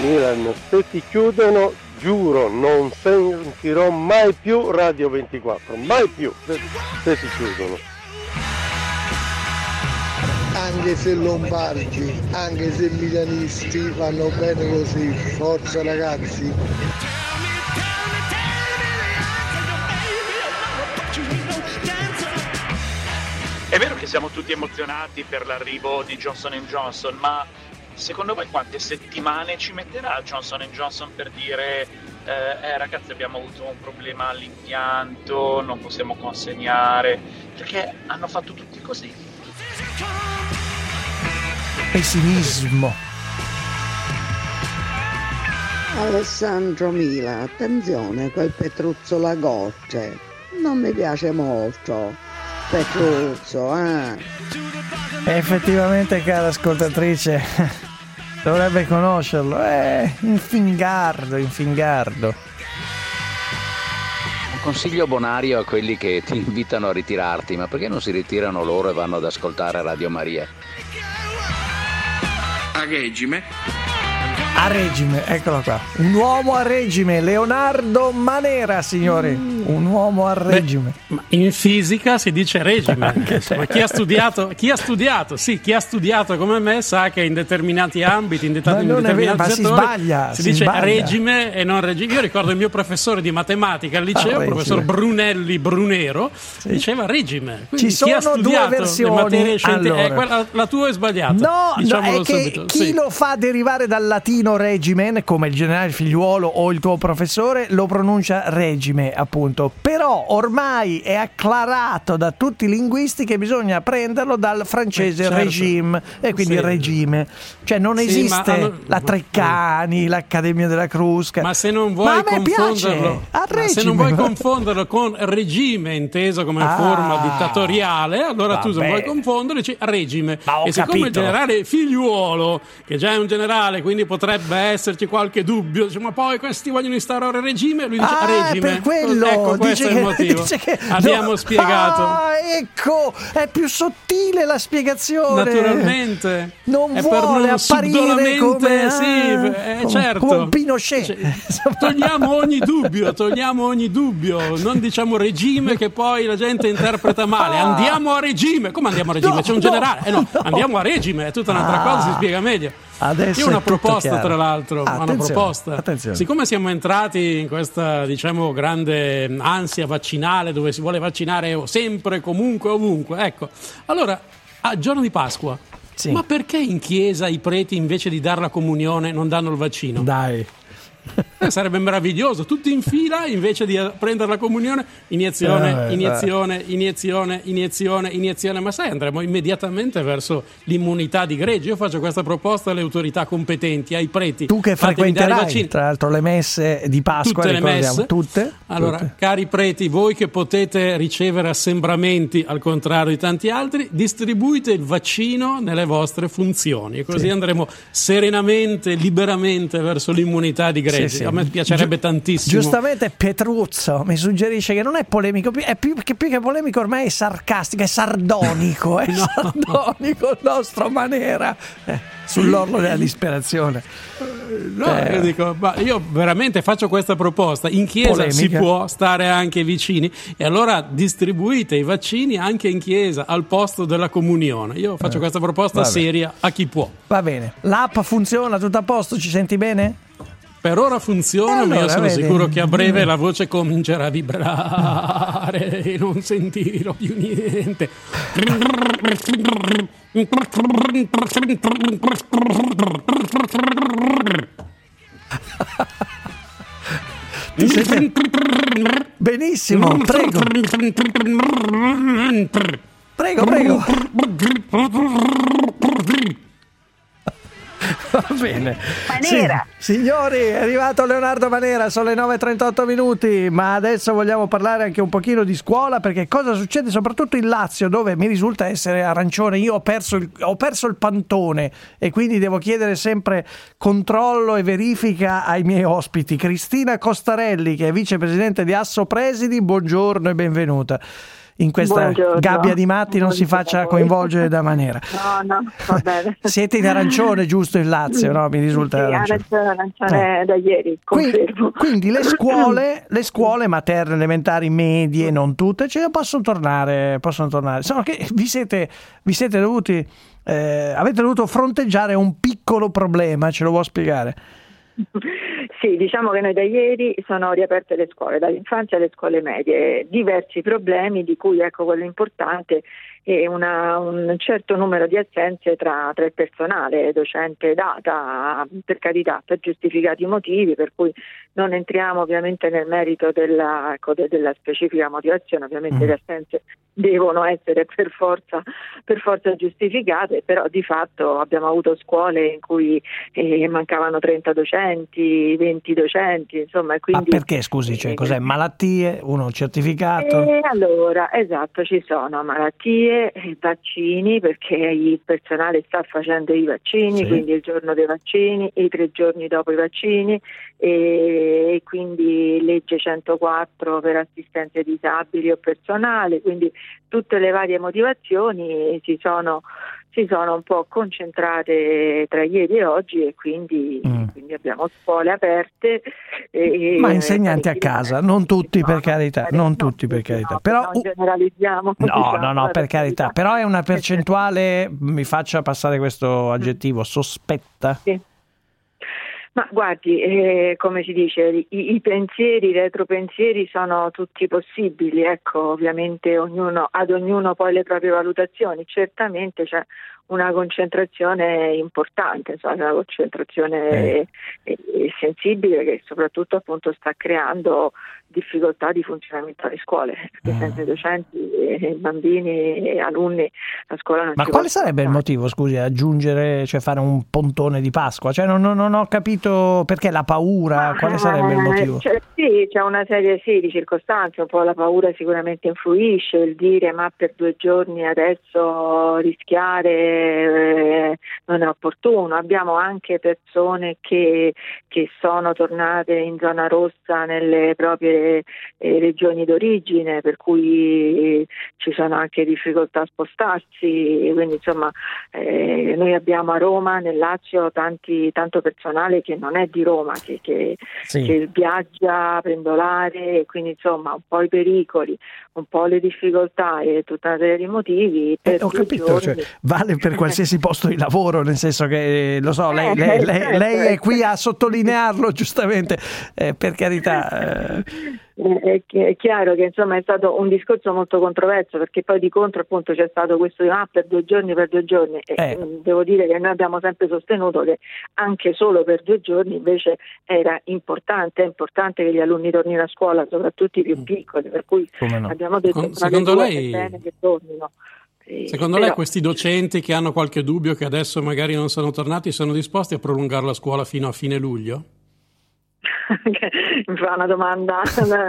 Milan, se ti chiudono, giuro, non sentirò mai più Radio 24, mai più, se, se si chiudono. Anche se lombardi, anche se milanisti vanno bene così, forza ragazzi. È vero che siamo tutti emozionati per l'arrivo di Johnson Johnson, ma secondo voi quante settimane ci metterà Johnson Johnson per dire eh, eh, ragazzi abbiamo avuto un problema all'impianto, non possiamo consegnare, perché hanno fatto tutti così. Pessimismo. Alessandro Mila, attenzione, quel Petruzzo la gocce. Non mi piace molto. Petruzzo, eh. Effettivamente, cara ascoltatrice, dovrebbe conoscerlo. Eh, infingardo, infingardo. Un consiglio bonario a quelli che ti invitano a ritirarti, ma perché non si ritirano loro e vanno ad ascoltare Radio Maria? A regime A regime, eccolo qua. Un uomo a regime, Leonardo Manera, signori. Un uomo a regime. Ma in fisica si dice regime. Insomma, chi, ha studiato, chi ha studiato, sì, chi ha studiato come me sa che in determinati ambiti, in, det- Ma in vero, determinati ma si sbaglia, si, si dice sbaglia. regime e non regime. Io ricordo il mio professore di matematica al liceo, Ah, il professor. Brunelli Brunero, diceva regime. Quindi Ci sono due versioni, scientifiche, allora. eh, quella- la tua è sbagliata. No, no, diciamolo è che subito. chi sì. lo fa derivare dal latino nonno regimen, come il generale figliuolo o il tuo professore, lo pronuncia regime, appunto. Però ormai è acclarato da tutti i linguisti che bisogna prenderlo dal francese Eh, certo. regime e quindi Sì. regime. Cioè non Sì, esiste hanno- la Treccani, l'Accademia della Crusca. Ma se non vuoi confonderlo, se non vuoi confonderlo con regime inteso come Ah. forma dittatoriale, allora tu se Vabbè. vuoi confonderlo dici regime. E siccome il capito. generale figliuolo, che già è un generale, quindi potrebbe esserci qualche dubbio, dice, ma poi questi vogliono instaurare il regime, lui dice Ah, regime. per quello Ecco, questo dice è il che- motivo. che- Abbiamo no. spiegato. Ah, ecco, è più sottile la spiegazione. Naturalmente. Non È per vuole non apparire come, sì, ah, eh, come- certo. come un Pinochet. Cioè, togliamo ogni dubbio, togliamo ogni dubbio. Non diciamo regime che poi la gente interpreta male. Andiamo a regime. Come andiamo a regime? No, C'è un no, generale. Eh no. andiamo a regime, è tutta un'altra Ah. cosa, si spiega meglio. Adesso Io ho una proposta, chiaro. tra l'altro. Ah, una attenzione, proposta. attenzione. Siccome siamo entrati in questa, diciamo, grande ansia vaccinale dove si vuole vaccinare sempre, comunque, ovunque, ecco. Allora, a giorno di Pasqua, ma perché in chiesa i preti invece di dare la comunione non danno il vaccino? Dai. Eh, sarebbe meraviglioso, tutti in fila invece di eh, prendere la comunione, iniezione, Eh, iniezione, iniezione, iniezione, iniezione, ma sai andremo immediatamente verso l'immunità di gregge. Io faccio questa proposta alle autorità competenti, ai preti. Tu che frequenterai, tra l'altro, le messe di Pasqua, Tutte le messe. tutte. Allora, Tutte. cari preti, voi che potete ricevere assembramenti al contrario di tanti altri, distribuite il vaccino nelle vostre funzioni e così Sì. andremo serenamente, liberamente verso l'immunità di gregge. Sì, sì. A me piacerebbe Giu- tantissimo. Giustamente Petruzzo mi suggerisce che non è polemico, è più che, più che polemico ormai è sarcastico, è sardonico, è sardonico il nostro Manera. Eh, sull'orlo della disperazione. No, Eh, io dico, ma io veramente faccio questa proposta. In chiesa si Polemica. può stare anche vicini e allora distribuite i vaccini anche in chiesa al posto della comunione. Io faccio Eh, questa proposta vabbè. seria a chi può. Va bene, l'app funziona, tutto a posto, ci senti bene? Per ora funziona, Eh, ma io allora, sono vedi. sicuro che a breve la voce comincerà a vibrare e non sentirò più niente. Ti senti- Benissimo, prego. Prego, prego. Va bene. Manera. Sì, signori, è arrivato Leonardo Manera, sono le 9.38 minuti, ma adesso vogliamo parlare anche un pochino di scuola perché cosa succede soprattutto in Lazio dove mi risulta essere arancione, io ho perso il, ho perso il pantone e quindi devo chiedere sempre controllo e verifica ai miei ospiti. Cristina Costarelli che è vicepresidente di Asso Presidi, buongiorno e benvenuta. In questa Buongiorno. gabbia di matti non si faccia coinvolgere da Manera. No, no, va bene. Siete in arancione, giusto in Lazio, no? Mi risulta Sì, arancione. arancione, arancione da ieri, Quindi, quindi le scuole, le scuole materne, elementari, medie, non tutte, ne possono tornare, possono tornare. Solo che vi siete, vi siete dovuti, eh, avete dovuto fronteggiare un piccolo problema, ce lo vuoi spiegare? Sì, diciamo che noi da ieri sono riaperte le scuole, dall'infanzia alle scuole medie, diversi problemi di cui ecco quello importante è una- un certo numero di assenze tra, tra il personale docente data, per carità, per giustificati motivi, per cui non entriamo ovviamente nel merito della, ecco, de- della specifica motivazione, ovviamente le assenze devono essere per forza, per forza giustificate, però di fatto abbiamo avuto scuole in cui eh, mancavano 30 docenti, 20 docenti, insomma, e Ma quindi... perché, scusi, cioè, cos'è? Malattie? Uno certificato? E allora, esatto, ci sono malattie, eh, vaccini, perché il personale sta facendo i vaccini, Sì. quindi il giorno dei vaccini, i tre giorni dopo i vaccini, e, e quindi legge 104 per assistenze disabili o personale, quindi tutte le varie motivazioni si sono, si sono un po' concentrate tra ieri e oggi e quindi, quindi abbiamo scuole aperte. e- Mm. Ma insegnanti a casa, non tutti per carità, non tutti per carità. Però non generalizziamo. No, diciamo, no, no, per carità. Però è una percentuale, mi faccia passare questo aggettivo, sospetta. Sì. Ma guardi, eh, come si dice, i, i pensieri, i retropensieri sono tutti possibili, ecco, ovviamente ognuno, ad ognuno poi le proprie valutazioni, certamente c'è una concentrazione importante, insomma, una concentrazione eh, eh, sensibile che soprattutto appunto sta creando difficoltà di funzionamento alle scuole, perché senza i docenti, e bambini e alunni la scuola non Ma quale sarebbe il motivo, scusi, aggiungere, cioè fare un pontone di Pasqua? Cioè non, non- non ho capito perché la paura, quale sarebbe il Eh, motivo? cioè, sì, c'è una serie sì, di circostanze, un po' la paura sicuramente influisce, il dire ma per due giorni adesso rischiare eh, non è opportuno. Abbiamo anche persone che, che sono tornate in zona rossa nelle proprie eh, regioni d'origine, per cui ci sono anche difficoltà a spostarsi, quindi insomma eh, noi abbiamo a Roma, nel Lazio, tanti, tanto personale che non è di Roma, che, che- Sì. che viaggia pendolare, e quindi insomma un po' i pericoli, un po' le difficoltà e tutta una serie di motivi. Eh, ho capito, cioè, vale per qualsiasi posto di lavoro, nel senso che, eh, lo so, lei, Eh, lei- lei- certo, lei è ecco. qui a sottolinearlo giustamente, eh, per carità. eh, Eh, È chi- è chiaro che insomma è stato un discorso molto controverso perché poi di contro appunto c'è stato questo di, ah, per due giorni, per due giorni e Eh. mm, devo dire che noi abbiamo sempre sostenuto che anche solo per due giorni invece era importante, è importante che gli alunni tornino a scuola, soprattutto i più piccoli, per cui no. abbiamo detto le secondo lei- è bene che tornino. Secondo però- lei questi docenti che hanno qualche dubbio che adesso magari non sono tornati sono disposti a prolungare la scuola fino a fine luglio? Mi fa una domanda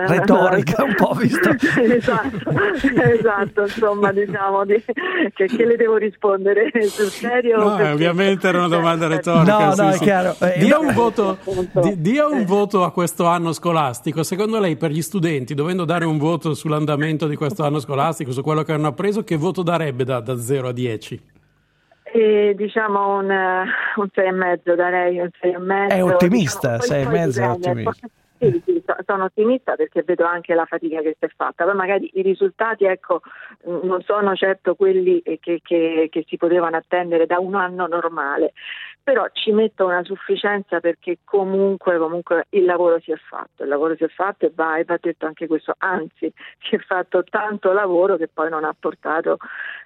Retorica, un po' visto. esatto, esatto, insomma diciamo di- che, che le devo rispondere sul serio No, eh, perché- ovviamente era una domanda retorica. No, sì, no, è sì. chiaro. Eh, dia, un voto, di- dia un voto a questo anno scolastico. Secondo lei, per gli studenti, dovendo dare un voto sull'andamento di questo anno scolastico, su quello che hanno appreso, che voto darebbe da, da 0 a 10? E diciamo un, un sei e mezzo darei un sei e mezzo È ottimista, diciamo, poi- sei e poi mezzo è ottimista. Sì, sì, so- sono ottimista perché vedo anche la fatica che si è fatta, poi magari i risultati ecco, mh, non sono certo quelli eh, che, che- che si potevano attendere da un anno normale, però ci metto una sufficienza perché comunque, comunque il lavoro si è fatto, il lavoro si è fatto e va, e va detto anche questo, anzi si è fatto tanto lavoro che poi non ha portato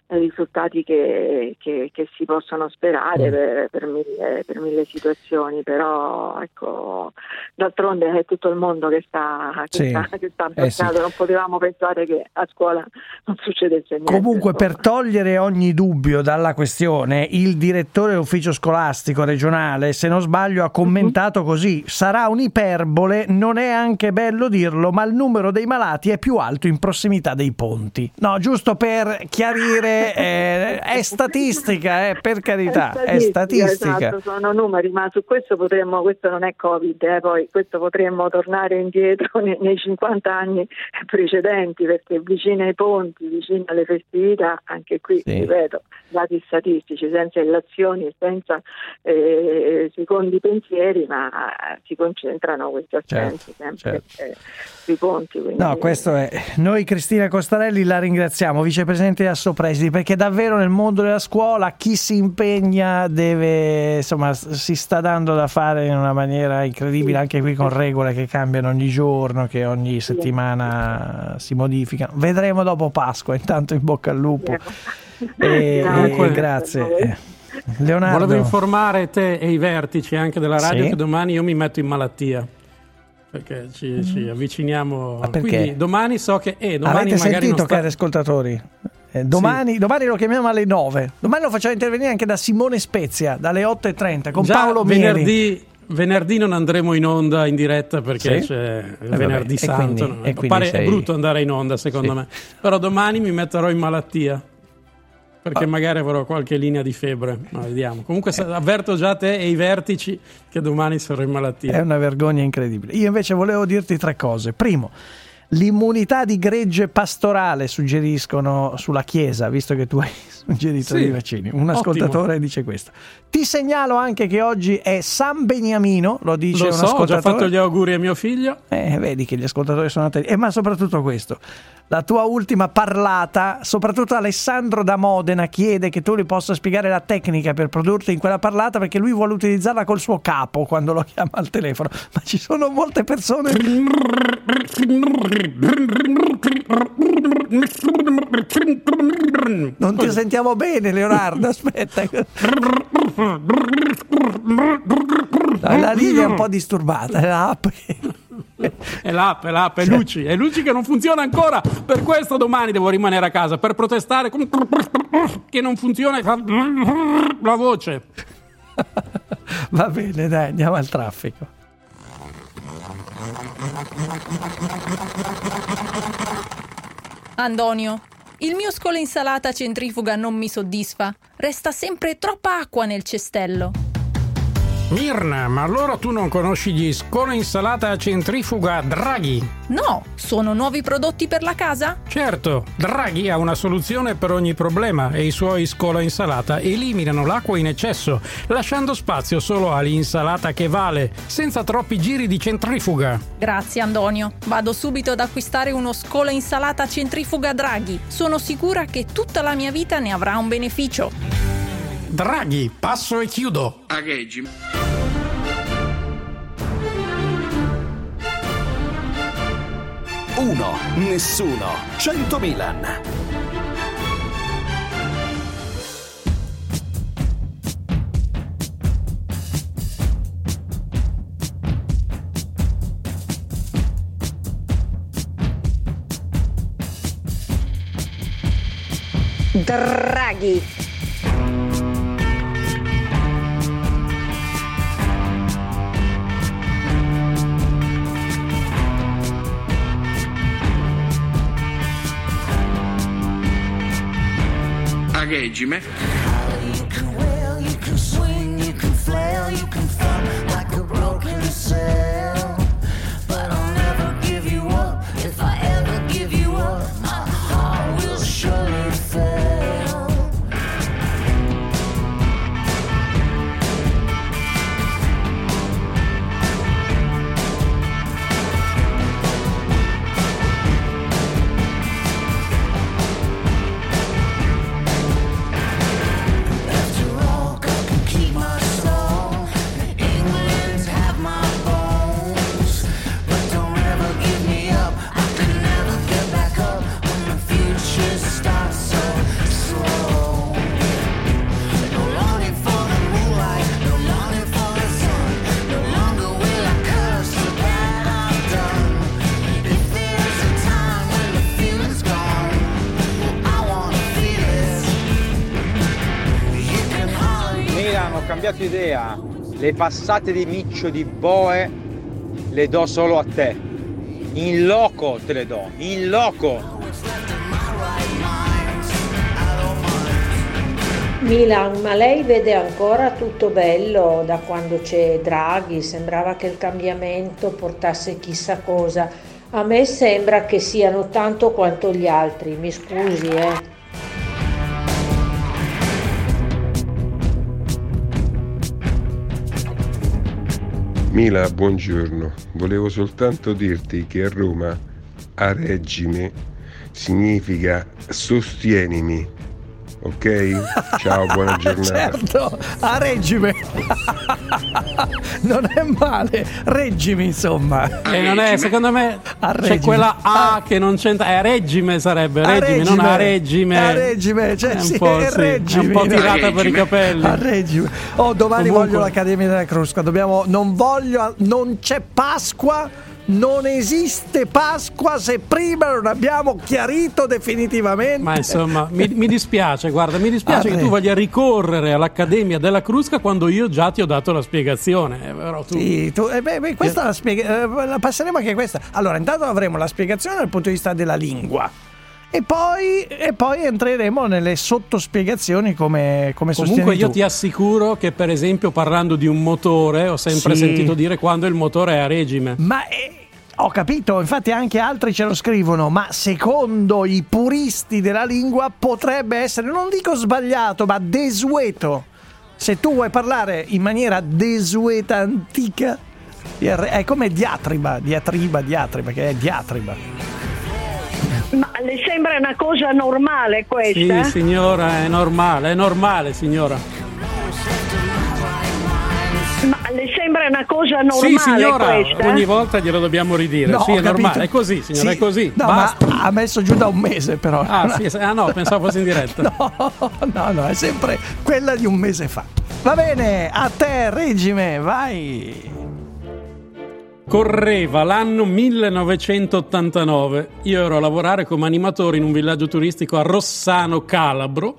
risultati che, che- che si possono sperare per, per mille, per mille situazioni, però ecco, d'altronde è tutto il mondo che sta, che Sì. sta, che sta Eh sì. non potevamo pensare che a scuola non succedesse niente. Comunque, per togliere ogni dubbio dalla questione, il direttore dell'ufficio scolastico regionale, se non sbaglio, ha commentato così: sarà un'iperbole, non è anche bello dirlo, ma il numero dei malati è più alto in prossimità dei ponti. No, giusto per chiarire, eh, è statistica, eh, per carità, è statistica. Esatto, sono numeri, ma su questo potremmo, questo non è Covid, eh, poi questo potremmo tornare indietro nei, nei 50 anni precedenti, perché vicino ai ponti, vicino alle festività, anche qui, ripeto, dati statistici, senza illazioni, senza eh, secondi pensieri, ma si concentrano questi assensi sempre eh, sui ponti. quindi- No, questo è. Noi Cristina Costarelli la ringraziamo, vicepresidente di Assopresidi, perché davvero nel mondo della scuola chi si impegna deve, insomma, si sta dando da fare in una maniera incredibile, anche qui con regole che cambiano ogni giorno, che ogni settimana si modificano. Vedremo dopo Pasqua, intanto in bocca al lupo. E, Comunque- e grazie. Leonardo. Volevo informare te e i vertici anche della radio Sì. che domani io mi metto in malattia. Perché ci, ci avviciniamo. perché? Quindi domani so che. Eh, domani Avete magari sentito, sta- cari ascoltatori? Eh, domani, domani lo chiamiamo alle 9. Domani lo facciamo intervenire anche da Simone Spezia dalle 8.30 con Già Paolo Mieri. venerdì, venerdì non andremo in onda in diretta perché Sì? c'è Eh, venerdì vabbè, e santo. quindi- no? e quindi Pare sei- è brutto andare in onda secondo Sì. me. Però domani mi metterò in malattia. Ah. Perché magari avrò qualche linea di febbre, ma vediamo. Comunque se- avverto già te e i vertici che domani sarò in malattia. È una vergogna incredibile. Io invece volevo dirti tre cose. Primo, l'immunità di gregge pastorale suggeriscono sulla Chiesa, visto che tu hai suggerito Sì, dei vaccini. Un ottimo. ascoltatore dice questo. Ti segnalo anche che oggi è San Beniamino, lo dice Lo un so, ho già ascoltatore. fatto gli auguri a mio figlio. Eh, vedi che gli ascoltatori sono attenti. Eh, ma soprattutto questo. La tua ultima parlata, soprattutto Alessandro da Modena chiede che tu gli possa spiegare la tecnica per produrti in quella parlata perché lui vuole utilizzarla col suo capo quando lo chiama al telefono. Ma ci sono molte persone. Non ti sentiamo bene, Leonardo. Aspetta. La linea è un po' disturbata. è l'app È l'app, è l'app, è Luci, è Luci che non funziona ancora. Per questo domani devo rimanere a casa per protestare che non funziona la voce. Va bene, dai, andiamo al traffico. Antonio, il mio scolo insalata centrifuga non mi soddisfa. Resta sempre troppa acqua nel cestello. Mirna, ma allora tu non conosci gli scola insalata a centrifuga Draghi? No, sono nuovi prodotti per la casa? Certo, Draghi ha una soluzione per ogni problema e i suoi scola insalata eliminano l'acqua in eccesso, lasciando spazio solo all'insalata che vale, senza troppi giri di centrifuga. Grazie Antonio. Vado subito ad acquistare uno scolo insalata centrifuga Draghi. Sono sicura che tutta la mia vita ne avrà un beneficio. Draghi, passo e chiudo. A Reggi. Uno, nessuno, 100 Milan. Draghi. Regime. Cambiato idea. Le passate di miccio di Boe le do solo a te. In loco te le do, in loco. Milan, ma lei vede ancora tutto bello da quando c'è Draghi? Sembrava che il cambiamento portasse chissà cosa. A me sembra che siano tanto quanto gli altri, mi scusi, eh. Mila, buongiorno. Volevo soltanto dirti che a Roma a regime significa sostienimi. Ok? Ciao, buona giornata. certo, a reggime. non è male, reggimi insomma. E non è, secondo me, A c'è regime. quella A che non c'entra. È regime sarebbe, A regime, non a regime. A regime, cioè È un sì, po', è sì, è regime. un po' tirata per i capelli. A regime. Oh, domani Comunque- voglio l'Accademia della Crusca. Dobbiamo, non voglio, non c'è Pasqua. Non esiste Pasqua se prima non abbiamo chiarito definitivamente. Ma insomma, mi, mi dispiace, guarda, mi dispiace Ah, che tu voglia ricorrere all'Accademia della Crusca quando io già ti ho dato la spiegazione. eh, Però tu... Sì, tu- eh, beh, beh, questa la, spiega- eh, la passeremo anche questa. Allora, intanto avremo la spiegazione dal punto di vista della lingua. E poi, e poi entreremo nelle sottospiegazioni come, come Comunque io tu. ti assicuro che per esempio parlando di un motore ho sempre Sì. sentito dire quando il motore è a regime. Ma è- Ho capito, infatti anche altri ce lo scrivono, ma secondo i puristi della lingua potrebbe essere, non dico sbagliato, ma desueto. Se tu vuoi parlare in maniera desueta antica, è come diatriba, diatriba, diatriba, che è diatriba. Ma le sembra una cosa normale Sì, questa? signora, è normale, è normale, signora. Ma le sembra una cosa normale sì, signora, questa? ogni volta glielo dobbiamo ridire. No, sì, è normale, capito. è così, signora, Sì. è così. No, Basta. ma ha messo giù da un mese però. Ah, sì, ah, no, pensavo fosse in diretta. No, no, no, è sempre quella di un mese fa. Va bene, a te, regime, vai. Correva l'anno 1989. Io ero a lavorare come animatore in un villaggio turistico a Rossano Calabro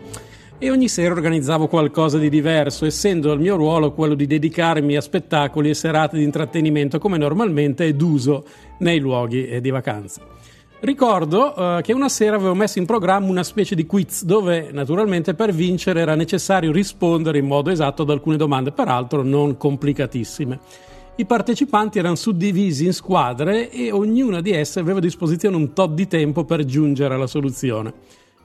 e ogni sera organizzavo qualcosa di diverso, essendo il mio ruolo quello di dedicarmi a spettacoli e serate di intrattenimento come normalmente è d'uso nei luoghi eh, di vacanza. Ricordo eh, che una sera avevo messo in programma una specie di quiz dove naturalmente per vincere era necessario rispondere in modo esatto ad alcune domande, peraltro non complicatissime. I partecipanti erano suddivisi in squadre e ognuna di esse aveva a disposizione un tot di tempo per giungere alla soluzione.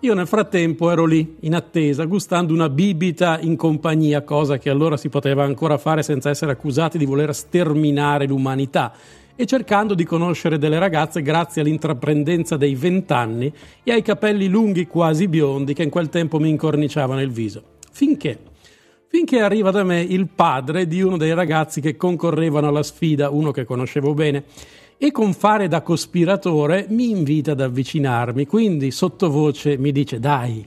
Io nel frattempo ero lì, in attesa, gustando una bibita in compagnia, cosa che allora si poteva ancora fare senza essere accusati di voler sterminare l'umanità, e cercando di conoscere delle ragazze grazie all'intraprendenza dei vent'anni e ai capelli lunghi quasi biondi che in quel tempo mi incorniciavano il viso. Finché finché arriva da me il padre di uno dei ragazzi che concorrevano alla sfida, uno che conoscevo bene, e con fare da cospiratore mi invita ad avvicinarmi, quindi sottovoce mi dice dai,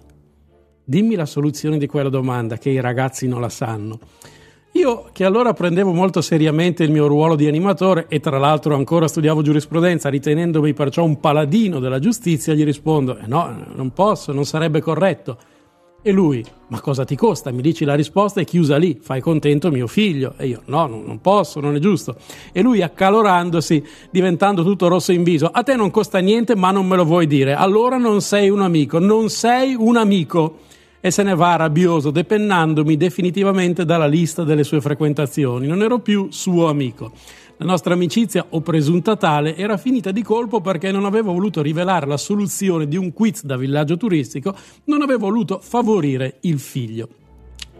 dimmi la soluzione di quella domanda che i ragazzi non la sanno. Io che allora prendevo molto seriamente il mio ruolo di animatore e tra l'altro ancora studiavo giurisprudenza, ritenendomi perciò un paladino della giustizia, gli rispondo: eh no, non posso, non sarebbe corretto. E lui, ma cosa ti costa? Mi dici la risposta è chiusa lì, fai contento mio figlio. E io, no, non posso, non è giusto. E lui, accalorandosi, diventando tutto rosso in viso, a te non costa niente, ma non me lo vuoi dire. Allora non sei un amico, non sei un amico. E se ne va rabbioso, depennandomi definitivamente dalla lista delle sue frequentazioni. Non ero più suo amico. La nostra amicizia, o presunta tale, era finita di colpo perché non avevo voluto rivelare la soluzione di un quiz da villaggio turistico, non avevo voluto favorire il figlio.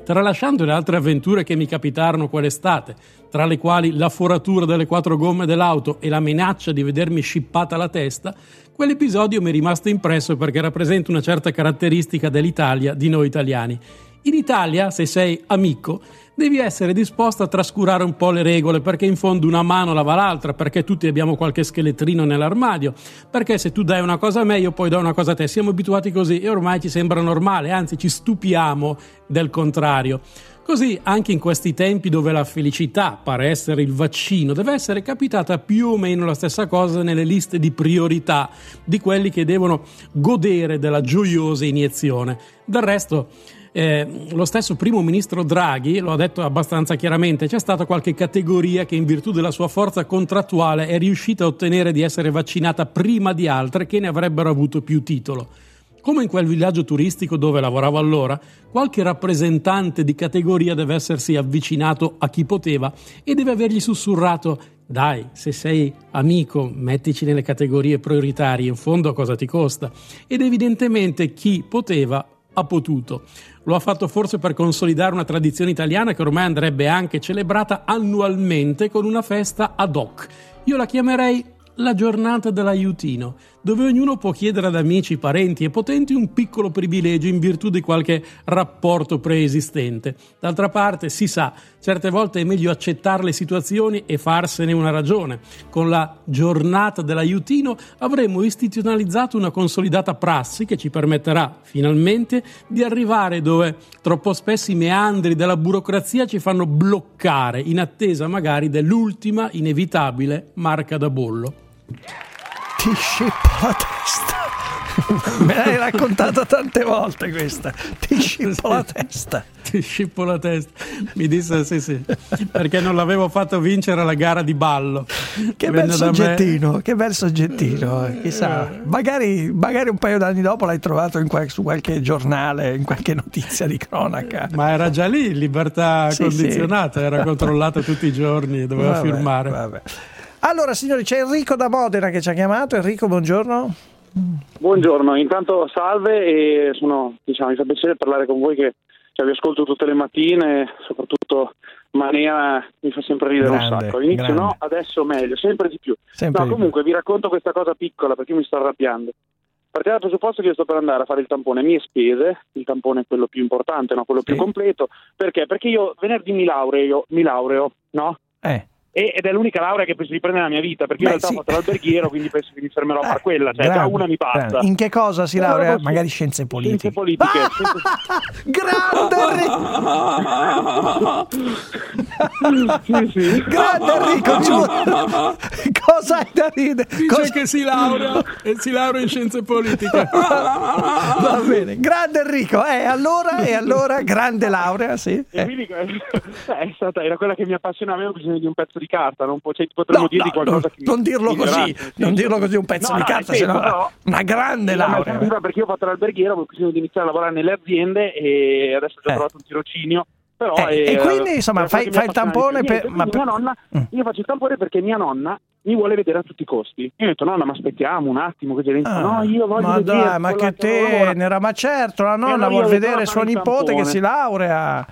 Tralasciando le altre avventure che mi capitarono quell'estate, tra le quali la foratura delle quattro gomme dell'auto e la minaccia di vedermi scippata la testa, quell'episodio mi è rimasto impresso perché rappresenta una certa caratteristica dell'Italia, di noi italiani. In Italia, se sei amico, devi essere disposto a trascurare un po' le regole perché in fondo una mano lava l'altra, perché tutti abbiamo qualche scheletrino nell'armadio, perché se tu dai una cosa a me io poi do una cosa a te. Siamo abituati così e ormai ci sembra normale, anzi ci stupiamo del contrario. Così anche in questi tempi dove la felicità pare essere il vaccino, deve essere capitata più o meno la stessa cosa nelle liste di priorità di quelli che devono godere della gioiosa iniezione. Del resto, eh, lo stesso primo ministro Draghi lo ha detto abbastanza chiaramente, c'è stata qualche categoria che in virtù della sua forza contrattuale è riuscita a ottenere di essere vaccinata prima di altre che ne avrebbero avuto più titolo. Come in quel villaggio turistico dove lavoravo allora, qualche rappresentante di categoria deve essersi avvicinato a chi poteva e deve avergli sussurrato dai, se sei amico, mettici nelle categorie prioritarie, in fondo cosa ti costa? Ed evidentemente chi poteva ha potuto. Lo ha fatto forse per consolidare una tradizione italiana che ormai andrebbe anche celebrata annualmente con una festa ad hoc. Io la chiamerei la giornata dell'aiutino, dove ognuno può chiedere ad amici, parenti e potenti un piccolo privilegio in virtù di qualche rapporto preesistente. D'altra parte, si sa, certe volte è meglio accettare le situazioni e farsene una ragione. Con la giornata dell'aiutino avremo istituzionalizzato una consolidata prassi che ci permetterà finalmente di arrivare dove troppo spesso i meandri della burocrazia ci fanno bloccare in attesa magari dell'ultima inevitabile marca da bollo. Ti scippo la testa. Me l'hai raccontata tante volte questa. Ti scippo la testa. Ti scippo la testa. Mi disse sì sì, perché non l'avevo fatto vincere alla gara di ballo. Che Venne bel me- soggettino, che bel soggettino. eh, Chissà, magari, magari un paio d'anni dopo l'hai trovato in qual- su qualche giornale, in qualche notizia di cronaca. Ma era già lì, libertà Sì, condizionata, sì. era controllata tutti i giorni, doveva Vabbè, firmare. vabbè. Allora, signori, c'è Enrico da Modena che ci ha chiamato. Enrico, buongiorno. Buongiorno, intanto salve e sono, diciamo, mi fa piacere parlare con voi che, che vi ascolto tutte le mattine, soprattutto Mania mi fa sempre ridere Grande, un sacco. All'inizio grande. no, adesso meglio, sempre di più. Sempre no, di più. comunque vi racconto questa cosa piccola perché mi sto arrabbiando. Partiamo dal presupposto che io sto per andare a fare il tampone a mie spese, il tampone è quello più importante, no? quello più completo. Perché? Perché io venerdì mi laureo, mi laureo, no? Eh. Ed è l'unica laurea che penso di prendere nella mia vita, perché io in Beh, realtà ho fatto l'alberghiero, quindi penso che mi fermerò a fare quella, cioè già una mi basta. grande. In che cosa si laurea? Magari scienze politiche. Scienze politiche. Grande sì, Grande Enrico. Cosa hai da ridere? Dice che si laurea e si laurea in scienze politiche. Va bene, grande Enrico. Eh, allora, e allora, grande laurea, sì. E Eh. quindi eh, è stata, era quella che mi appassionava, avevo bisogno di un pezzo di carta, non, po- cioè, potremmo No, dirgli no, qualcosa non- che non dirlo così, non dirlo così un pezzo No, di no, carta, sennò però- una grande No, laurea. perché io ho fatto l'alberghiero, avevo bisogno di iniziare a lavorare nelle aziende e adesso ho già trovato un tirocinio. Però Eh, è- e quindi, insomma, fai- fai che il tampone per- Niente, ma per- mia nonna, io faccio il tampone perché mia nonna mi vuole vedere a tutti i costi. Io ho detto, nonna, ma aspettiamo un attimo, così Ah, no, io voglio ma vedere dai, ma che che tenera, ma certo, la nonna allora io vuol ho detto, vedere "Allora suo nipote che tampone." si laurea.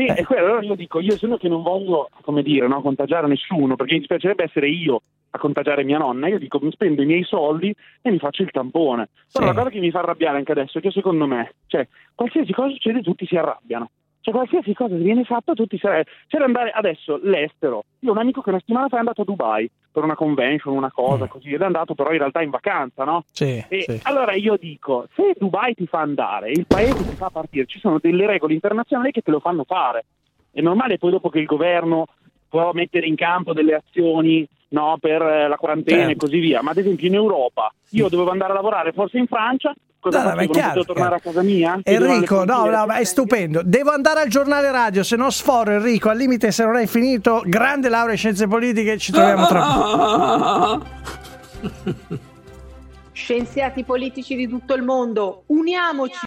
Sì, è quello. Allora io dico, io sono che non voglio, come dire, no, contagiare nessuno, perché mi dispiacerebbe essere io a contagiare mia nonna. Io dico, mi spendo i miei soldi e mi faccio il tampone. Però Sì. la cosa che mi fa arrabbiare anche adesso è che secondo me, cioè, qualsiasi cosa succede tutti si arrabbiano. Cioè, qualsiasi cosa viene fatta, tutti si arrabbiano. C'era andare adesso l'estero. Io ho un amico che una settimana fa è andato a Dubai per una convention, una cosa così, ed è andato però in realtà in vacanza, no? Sì, E sì. allora io dico, se Dubai ti fa andare, il paese ti fa partire, ci sono delle regole internazionali che te lo fanno fare. È normale poi dopo che il governo può mettere in campo delle azioni no, per eh, la quarantena e Certo. così via, ma ad esempio in Europa io dovevo andare a lavorare forse in Francia, cosa No, no, ma è facevo? Non chiaro, potevo tornare chiaro. a casa mia? Enrico, no, no, ma è stupendo. Devo andare al giornale radio, se no sforo Enrico, al limite se non hai finito, grande laurea in scienze politiche, ci troviamo tra poco. Scienziati politici di tutto il mondo, uniamoci!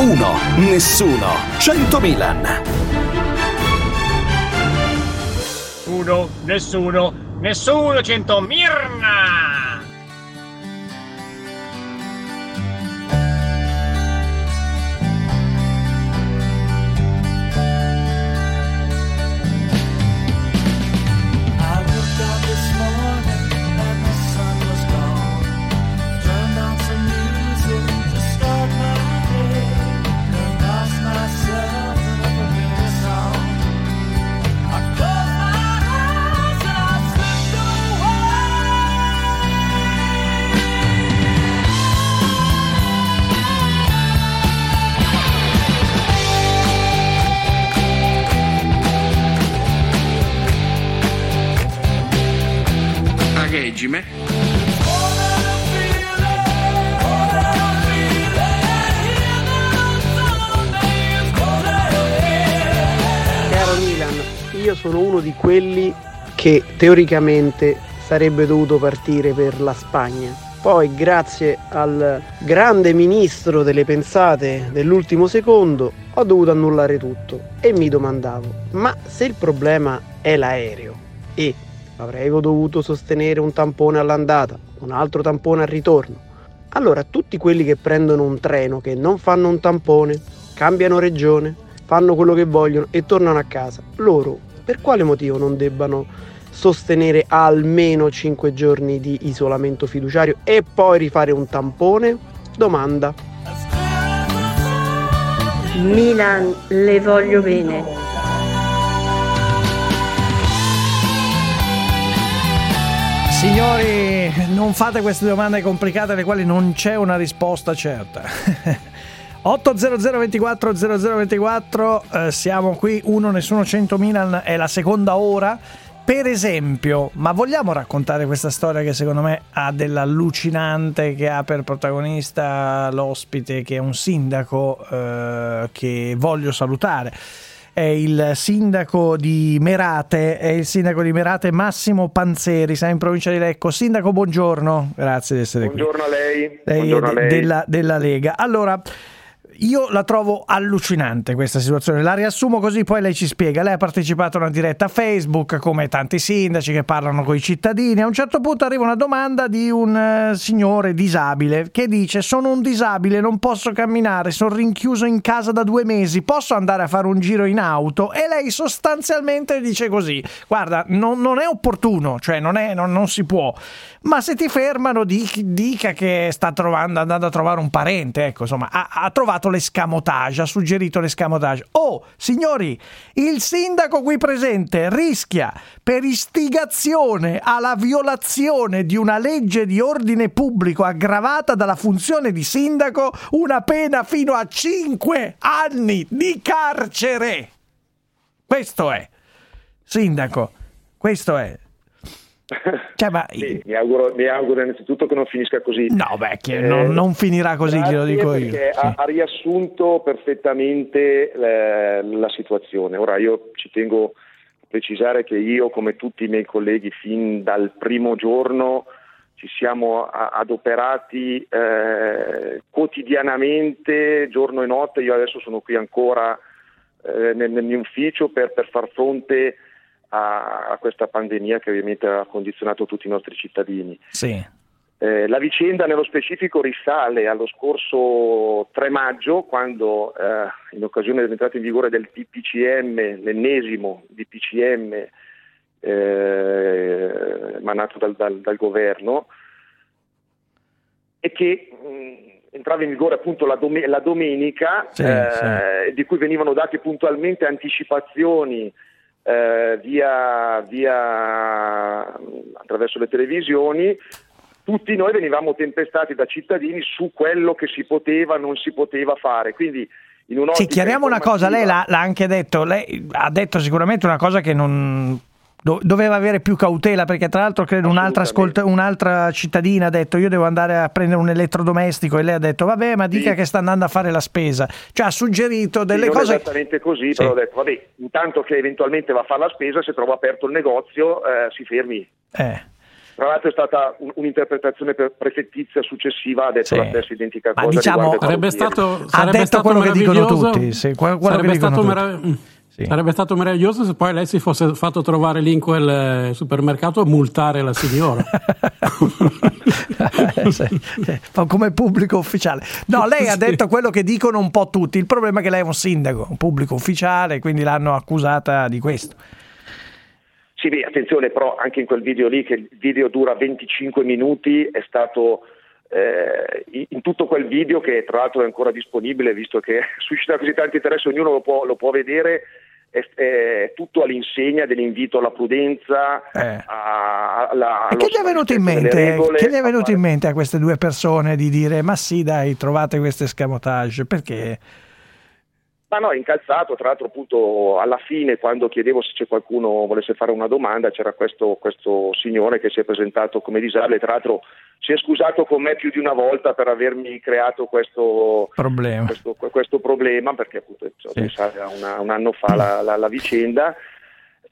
Uno, nessuno, 100 Milan. Uno, nessuno, nessuno, cento Mirna! Caro Milan, io sono uno di quelli che teoricamente sarebbe dovuto partire per la Spagna. Poi, grazie al grande ministro delle pensate dell'ultimo secondo, ho dovuto annullare tutto e mi domandavo, ma se il problema è l'aereo e avrei dovuto sostenere un tampone all'andata, un altro tampone al ritorno, allora tutti quelli che prendono un treno, che non fanno un tampone, cambiano regione, fanno quello che vogliono e tornano a casa, loro per quale motivo non debbano sostenere almeno 5 giorni di isolamento fiduciario e poi rifare un tampone? Domanda. Milan, le voglio bene. Signori, non fate queste domande complicate alle quali non c'è una risposta certa. 800 24 0024 eh, siamo qui, uno nessuno 100 Milan è la seconda ora. Per esempio, ma vogliamo raccontare questa storia che secondo me ha dell'allucinante, che ha per protagonista l'ospite che è un sindaco eh, che voglio salutare. È il sindaco di Merate, è il sindaco di Merate Massimo Panzeri, siamo in provincia di Lecco. Sindaco, buongiorno, grazie di essere qui. Buongiorno a lei. Lei Buongiorno a lei. Della, della Lega. Allora, io la trovo allucinante questa situazione. La riassumo così, poi lei ci spiega. Lei ha partecipato a una diretta Facebook, come tanti sindaci che parlano con i cittadini. A un certo punto arriva una domanda di un eh, signore disabile che dice: Sono un disabile, non posso camminare, sono rinchiuso in casa da due mesi, posso andare a fare un giro in auto? E lei sostanzialmente dice così: Guarda, non, non è opportuno, cioè non, è- non- non si può. Ma se ti fermano, di- dica che sta trovando, andando a trovare un parente. Ecco, insomma, ha, ha trovato l'escamotage, ha suggerito l'escamotage. Oh, signori, il sindaco qui presente rischia per istigazione alla violazione di una legge di ordine pubblico aggravata dalla funzione di sindaco una pena fino a 5 anni di carcere. Questo è. Sindaco, questo è. Cioè, ma- Sì, mi, auguro, mi auguro innanzitutto che non finisca così. No, beh, che non, non finirà così, glielo dico io. perché ha, ha riassunto perfettamente eh, la situazione. Ora io ci tengo a precisare che io, come tutti i miei colleghi, fin dal primo giorno ci siamo a- adoperati eh, quotidianamente, giorno e notte. Io adesso sono qui ancora eh, nel, nel mio ufficio per, per far fronte a, a questa pandemia che ovviamente ha condizionato tutti i nostri cittadini. Sì. Eh, la vicenda nello specifico risale allo scorso 3 maggio, quando eh, in occasione dell'entrata in vigore del DPCM, l'ennesimo DPCM eh, emanato dal, dal- dal governo, e che mh, entrava in vigore appunto la, dome- la domenica, Sì, eh, di cui venivano date puntualmente anticipazioni eh, via, via attraverso le televisioni, tutti noi venivamo tempestati da cittadini su quello che si poteva, non si poteva fare. Quindi in Sì, chiariamo una cosa, lei l'ha, l'ha anche detto, lei ha detto sicuramente una cosa che non doveva avere più cautela perché tra l'altro credo un'altra, ascolta- un'altra cittadina ha detto io devo andare a prendere un elettrodomestico e lei ha detto vabbè ma dica Sì. che sta andando a fare la spesa, cioè ha suggerito delle Sì, non cose... esattamente così, però ho detto, vabbè, intanto che eventualmente va a fare la spesa, se trova aperto il negozio, eh, si fermi. Eh. Tra l'altro è stata un- un'interpretazione pre- prefettizia successiva, ha detto Sì. la stessa identica Ma cosa. diciamo- riguardo ai Sarebbe stato, Ha sarebbe detto stato quello che dicono meraviglioso- tutti, sì, quello che sarebbe, dicono stato tutti. Merav- sarebbe stato meraviglioso se poi lei si fosse fatto trovare lì in quel eh, supermercato a multare la signora. Sì, sì, come pubblico ufficiale. No, lei ha Sì. detto quello che dicono un po' tutti. Il problema è che lei è un sindaco, un pubblico ufficiale, quindi l'hanno accusata di questo. Sì, beh, attenzione però anche in quel video lì, che il video dura 25 minuti, è stato eh, in- in tutto quel video che tra l'altro è ancora disponibile, visto che suscita così tanto interesse, ognuno lo può, lo può vedere, è, è tutto all'insegna dell'invito alla prudenza, a- alla, E che gli è venuto in mente? regole, Che gli è a venuto fare- in mente a queste due persone di dire ma sì, dai, trovate questo escamotage? Perché? Ma no, incalzato, tra l'altro appunto alla fine quando chiedevo se c'è qualcuno volesse fare una domanda c'era questo, questo signore che si è presentato come disabile, tra l'altro si è scusato con me più di una volta per avermi creato questo Problema. questo, questo problema perché appunto a una- un anno fa la, la- la vicenda.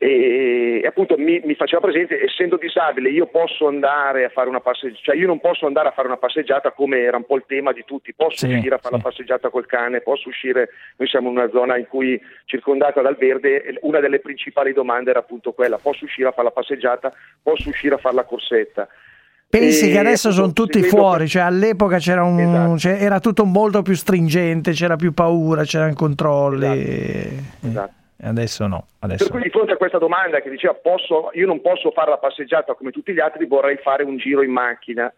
E, e appunto mi, mi faceva presente essendo disabile io posso andare a fare una passeggiata cioè io non posso andare a fare una passeggiata come era un po' il tema di tutti. Posso Sì, uscire a fare la passeggiata col cane posso uscire noi siamo in una zona in cui circondata dal verde una delle principali domande era appunto quella posso uscire a fare la passeggiata posso usire a fare la corsetta Pensi che adesso sono tutti fuori, cioè all'epoca c'era un, Esatto. cioè, era tutto molto più stringente, c'era più paura, c'erano controlli. Esatto. E Adesso no, adesso Per cui di fronte a questa domanda che diceva posso, io non posso fare la passeggiata come tutti gli altri, vorrei fare un giro in macchina.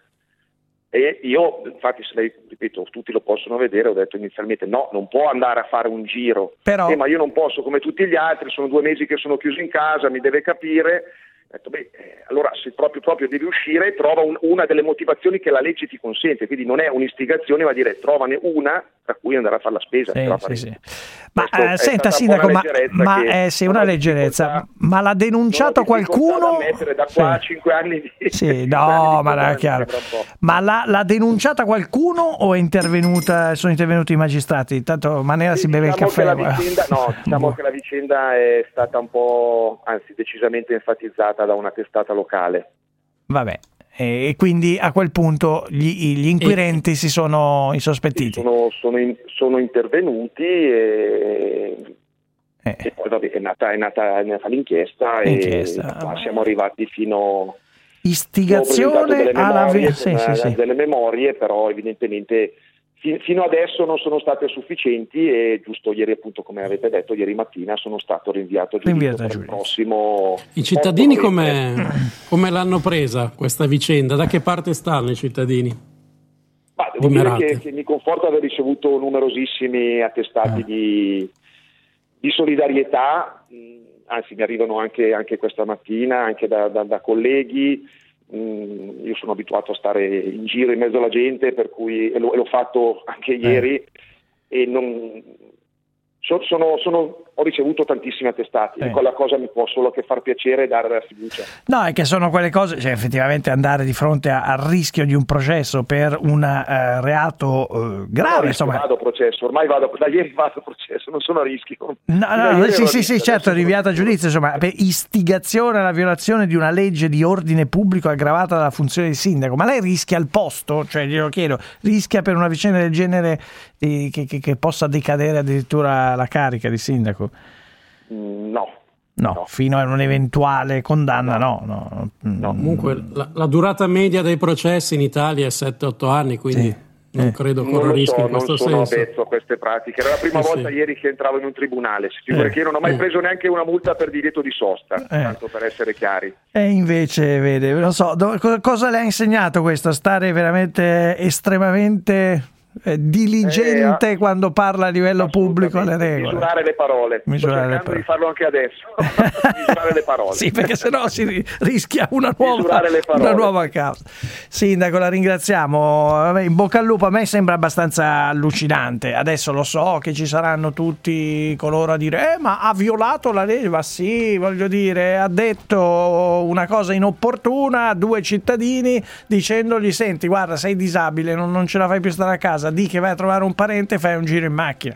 E io, infatti, se lei, ripeto, tutti lo possono vedere, ho detto inizialmente no, non può andare a fare un giro. Però- Eh, ma io non posso come tutti gli altri, sono due mesi che sono chiuso in casa, mi deve capire. Ho detto, beh, eh, allora se proprio, proprio devi uscire, trova un- una delle motivazioni che la legge ti consente, quindi non è un'istigazione, ma dire trovane una tra cui andare a fare la spesa. Sì, sì, sì. Ma Questo eh, è senta Sindaco, ma, ma eh, sì, una leggerezza, ma l'ha denunciato qualcuno? mettere da qua Sì. 5 anni di Sì, no, ma era chiaro. Ma l'ha, l'ha denunciata qualcuno o è intervenuta, sono intervenuti i magistrati? Tanto Manera si beve il Diciamo caffè. la guarda. vicenda, no, diciamo che la vicenda è stata un po', anzi decisamente enfatizzata da una testata locale. Vabbè, e quindi a quel punto gli, gli inquirenti si sono insospettiti. sono, sono in- sono intervenuti e, Eh. e poi vabbè, è, nata, è, nata, è nata l'inchiesta, Inchiesta. e qua siamo arrivati fino Istigazione alla memorie, sì, sì, sì. delle memorie, però evidentemente fino adesso non sono state sufficienti e giusto ieri appunto come avete detto ieri mattina sono stato rinviato a giudizio per il prossimo I cittadini 8 novembre. come, come l'hanno presa questa vicenda? Da che parte stanno i cittadini? Ma devo di dire che, che mi conforta aver ricevuto numerosissimi attestati di, di solidarietà, mh, anzi mi arrivano anche, anche questa mattina, anche da, da- da colleghi. Mh, io sono abituato a stare in giro in mezzo alla gente, per cui, e, l'ho, e l'ho fatto anche ieri, e non, sono- sono- ho ricevuto tantissimi attestati, e quella cosa mi può solo che far piacere e dare la fiducia. No, è che sono quelle cose, cioè effettivamente andare di fronte a- al rischio di un processo per un eh, reato eh, grave, No, insomma. vado a processo, ormai vado, da ieri vado a processo, non sono a rischio. No, no, ieri sì, sì, sì, certo, rinviato a giudizio, insomma, per istigazione alla violazione di una legge di ordine pubblico aggravata dalla funzione di sindaco. Ma lei rischia al posto, cioè glielo chiedo, rischia per una vicenda del genere eh, che, che- che possa decadere addirittura la carica di sindaco? Mm, No. No, fino a un'eventuale condanna, no. no, Mm. Comunque la, la durata media dei processi in Italia è 7-8 anni, quindi non credo Non corra lo rischi so, in questo non sono senso. avvezzo a queste pratiche. Era la prima Eh, volta sì. ieri che entravo in un tribunale. Si Eh. che io non ho mai Eh. preso neanche una multa per divieto di sosta, Eh. tanto per essere chiari. E invece, vede, non so, do- co- cosa le ha insegnato questo? Stare veramente estremamente eh, diligente Eh, quando parla a livello pubblico alle regole. Misurare le parole. Misurare le Sto cercando di farlo anche adesso. Misurare le parole. Sì, perché sennò si ri- rischia una nuova, le parole. una nuova causa. Sindaco, la ringraziamo. In bocca al lupo, a me sembra abbastanza allucinante. Adesso lo so che ci saranno tutti coloro a dire: Eh, ma ha violato la legge. Ma sì, voglio dire, ha detto una cosa inopportuna a due cittadini dicendogli: Senti, guarda, sei disabile, non, non ce la fai più stare a casa. Di che vai a trovare un parente fai un giro in macchina.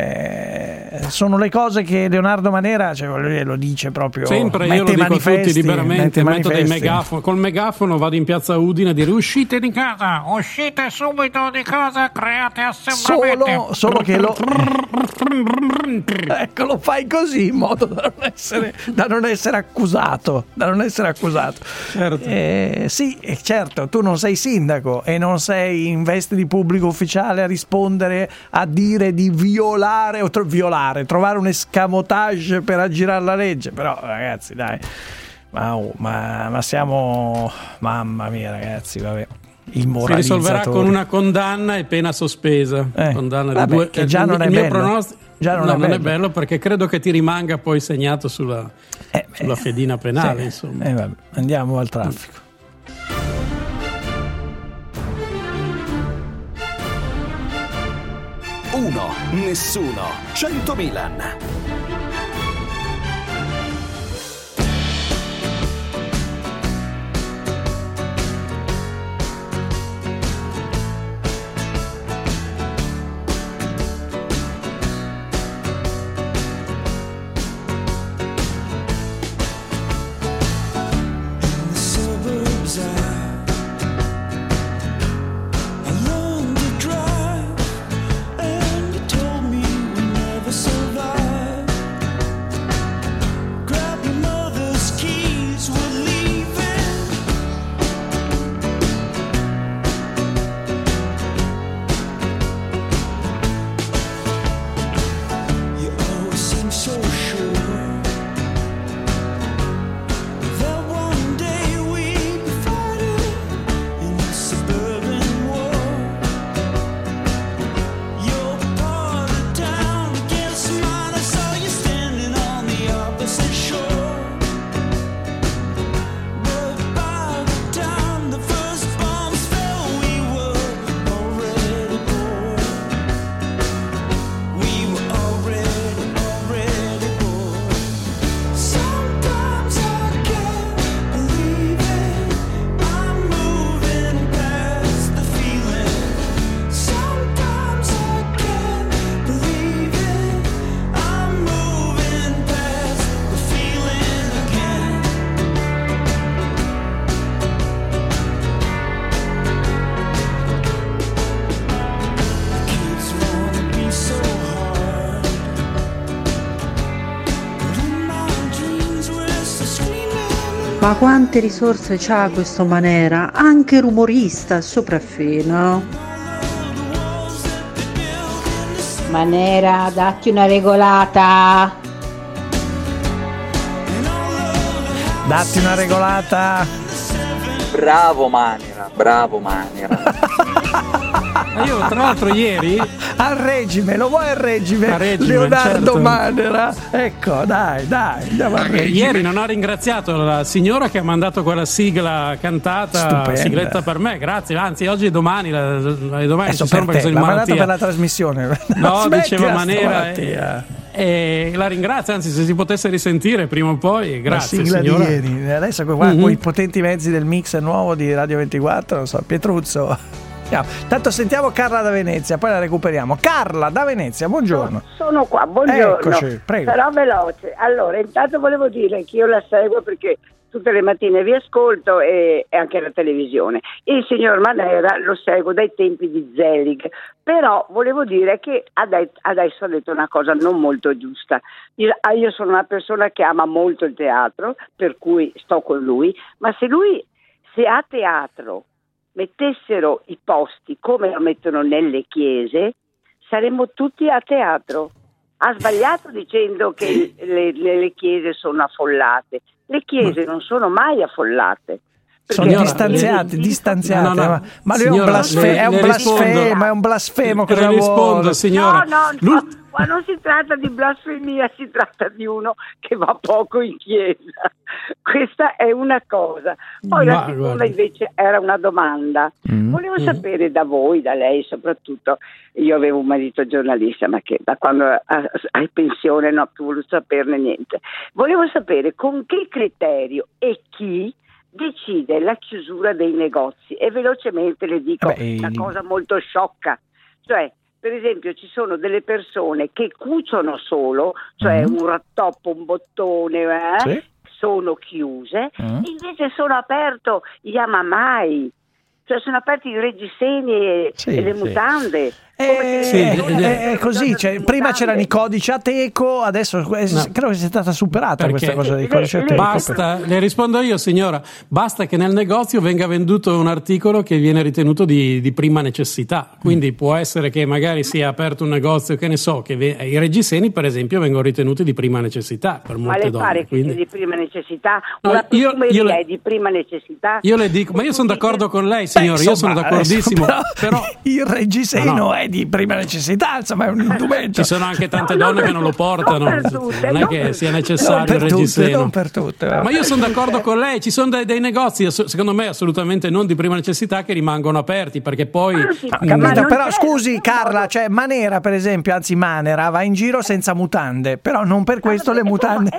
Eh, sono le cose che Leonardo Manera cioè, dire, lo dice proprio Sempre io mette lo dico a manifesti, tutti liberamente, metto dei manifesti. megafono, col megafono vado in piazza Udine a dire uscite di casa, uscite subito di casa, create assembramenti. solo, solo che lo ecco lo fai così in modo da non essere, da non essere accusato da non essere accusato Eh, sì eh, certo tu non sei sindaco e non sei in veste di pubblico ufficiale a rispondere a dire di violare o tro- violare trovare un escamotage per aggirare la legge però ragazzi dai ma, oh, ma, ma siamo mamma mia ragazzi vabbè il Si risolverà con una condanna e pena sospesa. Condanna di Vabbè, due- che già il- non è bello. pronostico- Già non no, è non è bello. bello perché credo che ti rimanga poi segnato sulla, sulla fedina penale. Sì. Insomma. Eh, andiamo al traffico. Uno, nessuno, 100 Milan. Quante risorse c'ha questo Manera? Anche rumorista, sopraffino. Manera, datti una regolata. Datti una regolata. Bravo Manera, bravo Manera. Ma io tra l'altro ieri Al regime, lo vuoi al regime? A regime, Leonardo certo. Manera. Ecco, dai, dai, andiamo al regime. Ieri non ho ringraziato la signora che ha mandato quella sigla cantata, Stupenda. sigletta per me, grazie. Anzi, oggi e domani, la, la- domani Adesso ci sono per perché te, sono in malattia. per la trasmissione. No, Smettila, diceva Manera. malattia. E, e la ringrazio, anzi, se si potesse risentire prima o poi, grazie. la sigla signora. di ieri. Adesso qua, Mhm. con i potenti mezzi del mix nuovo di Radio 24, non so, Pietruzzo. Tanto sentiamo Carla da Venezia, poi la recuperiamo. Carla da Venezia, buongiorno. Sono qua, buongiorno. Eccoci, prego. Sarò veloce. Allora, intanto volevo dire che io la seguo perché tutte le mattine vi ascolto e, e anche la televisione. Il signor Manera lo seguo dai tempi di Zelig, però volevo dire che ha adesso ha detto una cosa non molto giusta. Io, ah, io sono una persona che ama molto il teatro, per cui sto con lui, ma se lui, se a teatro mettessero i posti come lo mettono nelle chiese, saremmo tutti a teatro. Ha sbagliato dicendo che le, le- le chiese sono affollate. Le chiese non sono mai affollate. Sono Signora, distanziati, le- distanziati. No, no, ma, ma lui è un, signora, blasfe- le- è un le rispondo. blasfemo, è un blasfemo. Le Cosa rispondo, vuole? signora. No, no, no, qua non si tratta di blasfemia, si tratta di uno che va poco in chiesa. Questa è una cosa. Poi la Ma, seconda guarda. invece era una domanda. Mm. Volevo Mm. sapere da voi, da lei soprattutto, io avevo un marito giornalista, ma che da quando ha ha in pensione non ho più voluto saperne niente. Volevo sapere con che criterio e chi decide la chiusura dei negozi e velocemente le dico Beh, una cosa molto sciocca, cioè per esempio ci sono delle persone che cuciono solo, cioè Mhm. un rattoppo, un bottone, eh, Sì. sono chiuse, Mhm. invece sono aperto gli amamai, cioè sono aperti i reggiseni e, Sì, e le sì. mutande. Eh, Sì, eh, eh, è così, cioè, prima c'erano i codici a teco, adesso eh, credo che sia stata superata questa cosa dei codici a teco. Basta, le rispondo io signora, basta che nel negozio venga venduto un articolo che viene ritenuto di, di prima necessità, quindi può essere che magari sia aperto un negozio, che ne so, che ve- i reggiseni per esempio vengono ritenuti di prima necessità per Ma molte le donne. pare che quindi- di prima necessità? No, Una io- io le- è di prima necessità? Io le dico, ma io sono d'accordo con lei signora, io sono d'accordissimo, adesso però il reggiseno No, no. è di prima necessità, insomma, è un indumento. ci sono anche tante donne che non lo portano, non tutte, non è non che per- sia necessario per il reggiseno. non per tutte. Ma io sono d'accordo con lei, ci sono dei, dei negozi, secondo me assolutamente non di prima necessità, che rimangono aperti perché poi... Ho capito, però scusi Carla, cioè Manera per esempio, anzi Manera va in giro senza mutande, però non per questo le mutande...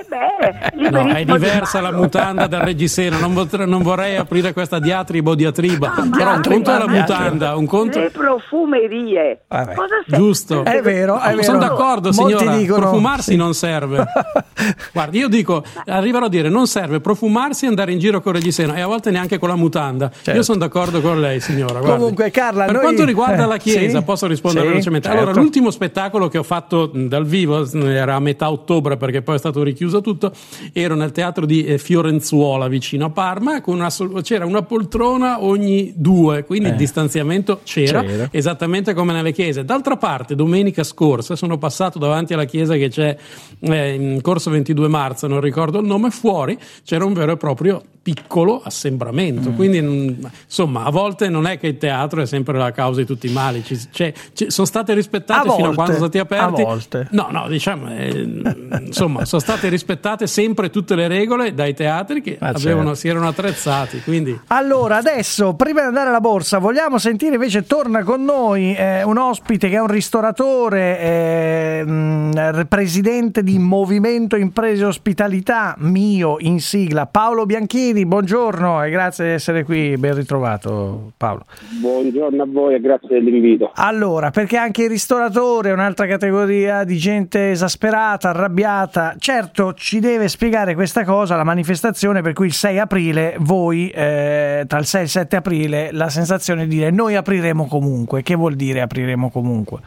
No, è diversa la mutanda dal reggiseno, non, potre- non vorrei aprire questa diatriba o diatriba, però un conto è la mutanda, un conto... Le profumerie. Cosa serve? Giusto, È vero, è vero. Sono d'accordo, Molti signora. dicono- profumarsi sì. non serve. Guardi, io dico, arriverò a dire non serve profumarsi e andare in giro con il reggiseno e a volte neanche con la mutanda. Io sono d'accordo con lei, signora. guardi. Certo. Comunque, Carla, per noi- quanto riguarda eh, la chiesa, sì, posso rispondere sì, velocemente. certo. Allora, l'ultimo spettacolo che ho fatto dal vivo era a metà ottobre perché poi è stato richiuso tutto. Ero nel teatro di eh, Fiorenzuola vicino a Parma, con una sol- c'era una poltrona ogni due, quindi Eh. il distanziamento c'era, C'era. esattamente come nelle chiese. D'altra parte, domenica scorsa sono passato davanti alla chiesa che c'è eh, in corso 22 marzo, non ricordo il nome, fuori c'era un vero e proprio piccolo assembramento. Quindi, mm, insomma, a volte non è che il teatro è sempre la causa di tutti i mali. Ci- c'è- ci- sono state rispettate A fino a quando sono stati aperti. a volte. No, no, diciamo, eh, insomma, sono state rispettate sempre tutte le regole dai teatri che Ah, avevano- certo. si erano attrezzati. Quindi. Allora, adesso, prima di andare alla borsa, vogliamo sentire invece, torna con noi eh, un ospite che è un ristoratore, eh, mh, presidente di Movimento Imprese Ospitalità, mio in sigla, Paolo Bianchini, buongiorno e grazie di essere qui, ben ritrovato Paolo. Buongiorno a voi e grazie dell'invito. Allora, perché anche il ristoratore è un'altra categoria di gente esasperata, arrabbiata. Certo, ci deve spiegare questa cosa, la manifestazione per cui il 6 aprile, voi, eh, tra il 6 e il 7 aprile, la sensazione di dire noi apriremo comunque. Che vuol dire apriremo comunque?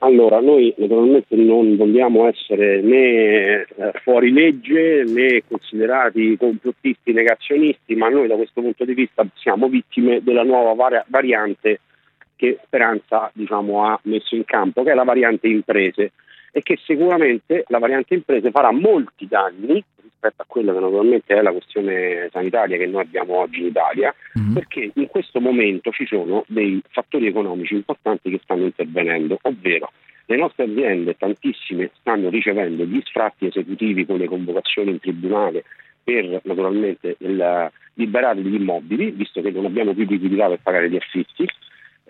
Allora, noi naturalmente non vogliamo essere né eh, fuori legge né considerati complottisti negazionisti, ma noi da questo punto di vista siamo vittime della nuova vari- variante che Speranza diciamo, ha messo in campo, che è la variante imprese e che sicuramente la variante imprese farà molti danni rispetto a quella che naturalmente è la questione sanitaria che noi abbiamo oggi in Italia, perché in questo momento ci sono dei fattori economici importanti che stanno intervenendo, ovvero le nostre aziende, tantissime, stanno ricevendo gli sfratti esecutivi con le convocazioni in tribunale per naturalmente il- liberare gli immobili, visto che non abbiamo più liquidità per pagare gli affitti.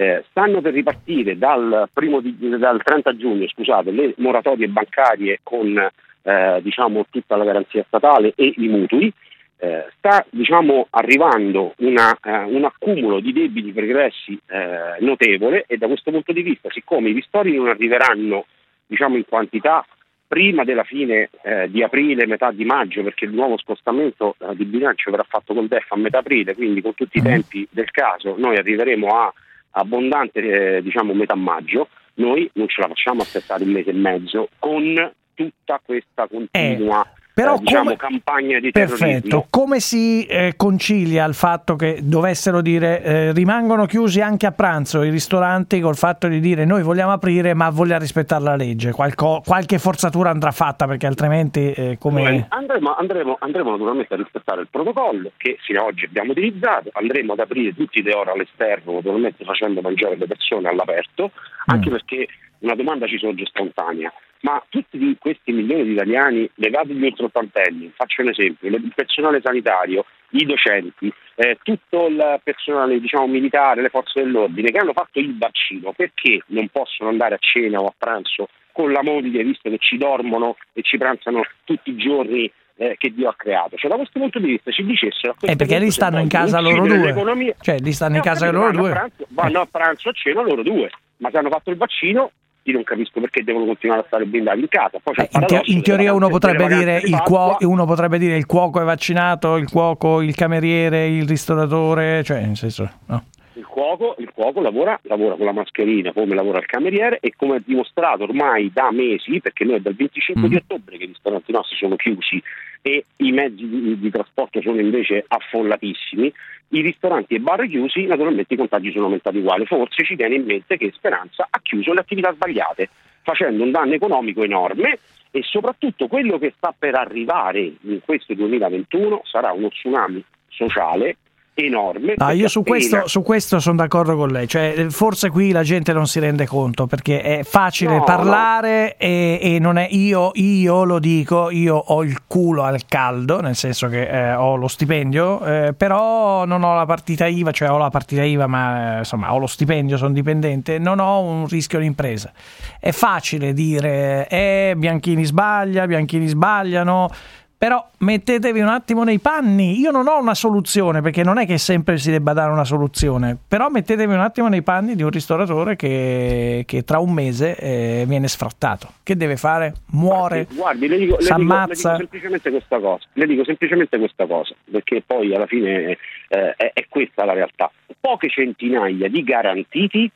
Eh, stanno per ripartire dal, primo di- dal 30 giugno scusate, le moratorie bancarie con eh, diciamo, tutta la garanzia statale e i mutui. Eh, sta diciamo, arrivando una, eh, un accumulo di debiti pregressi eh, notevole e da questo punto di vista, siccome i ristori non arriveranno diciamo, in quantità prima della fine eh, di aprile, metà di maggio, perché il nuovo scostamento eh, di bilancio verrà fatto col DEF a metà aprile, quindi con tutti i tempi del caso noi arriveremo a abbondante eh, diciamo metà maggio, noi non ce la facciamo aspettare un mese e mezzo con tutta questa continua però eh, diciamo, come- campagna di terrorismo. Perfetto, come si eh, concilia il fatto che dovessero dire eh, rimangono chiusi anche a pranzo i ristoranti col fatto di dire noi vogliamo aprire ma vogliamo rispettare la legge? Qualco- qualche forzatura andrà fatta perché altrimenti eh, come... Andremo, andremo- andremo naturalmente a rispettare il protocollo che fino ad oggi abbiamo utilizzato, andremo ad aprire tutti le ore all'esterno, naturalmente facendo mangiare le persone all'aperto, anche perché una domanda ci sorge spontanea. Ma tutti questi milioni di italiani, levati gli ultraottantenni, faccio un esempio, il personale sanitario, i docenti, eh, tutto il personale diciamo, militare, le forze dell'ordine che hanno fatto il vaccino, perché non possono andare a cena o a pranzo con la moglie, visto che ci dormono e ci pranzano tutti i giorni eh, che Dio ha creato? Cioè, da questo punto di vista ci dicessero... Eh, perché lì stanno in casa loro due. Cioè, lì stanno in casa loro due. Pranzo, vanno a pranzo a cena loro due, ma se hanno fatto il vaccino io non capisco perché devono continuare a stare blindati in casa. Il In, te- in teoria uno potrebbe, dire il cuoco, uno potrebbe dire il cuoco è vaccinato, il cuoco, il cameriere, il ristoratore, cioè nel senso... No. Il cuoco, il cuoco lavora, lavora con la mascherina come lavora il cameriere e come è dimostrato ormai da mesi, perché noi è dal 25 Mm. di ottobre che i ristoranti nostri sono chiusi e i mezzi di, di trasporto sono invece affollatissimi, i ristoranti e bar chiusi, naturalmente i contagi sono aumentati uguali. Forse ci viene in mente che Speranza ha chiuso le attività sbagliate, facendo un danno economico enorme e soprattutto quello che sta per arrivare in questo 2021 sarà uno tsunami sociale enorme. No, perché io su questo, su questo sono d'accordo con lei, cioè, eh, forse qui la gente non si rende conto perché è facile No, parlare E, e non è io, io lo dico, io ho il culo al caldo, nel senso che eh, ho lo stipendio, eh, però non ho la partita IVA, cioè ho la partita IVA ma eh, insomma ho lo stipendio, sono dipendente, non ho un rischio d'impresa. È facile dire, eh, Bianchini sbaglia, Bianchini sbagliano. Però mettetevi un attimo nei panni. Io non ho una soluzione perché non è che sempre si debba dare una soluzione. Però mettetevi un attimo nei panni di un ristoratore che, che tra un mese eh, viene sfrattato. Che deve fare? Muore, Guardi, le dico, le si dico- le dico ammazza. semplicemente questa cosa. Le dico semplicemente questa cosa, perché poi alla fine eh, è, è questa la realtà. Poche centinaia di garantiti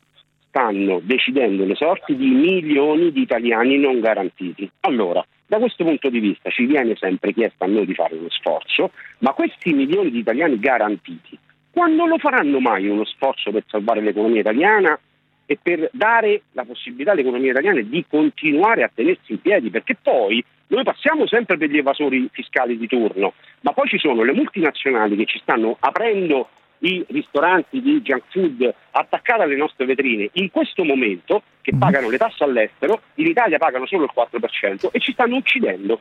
stanno decidendo le sorti di milioni di italiani non garantiti. Allora, da questo punto di vista ci viene sempre chiesto a noi di fare uno sforzo, ma questi milioni di italiani garantiti, quando lo faranno mai uno sforzo per salvare l'economia italiana e per dare la possibilità all'economia italiana di continuare a tenersi in piedi, perché poi noi passiamo sempre per gli evasori fiscali di turno, ma poi ci sono le multinazionali che ci stanno aprendo i ristoranti di junk food attaccati alle nostre vetrine in questo momento che pagano le tasse all'estero, in Italia pagano solo il 4% e ci stanno uccidendo.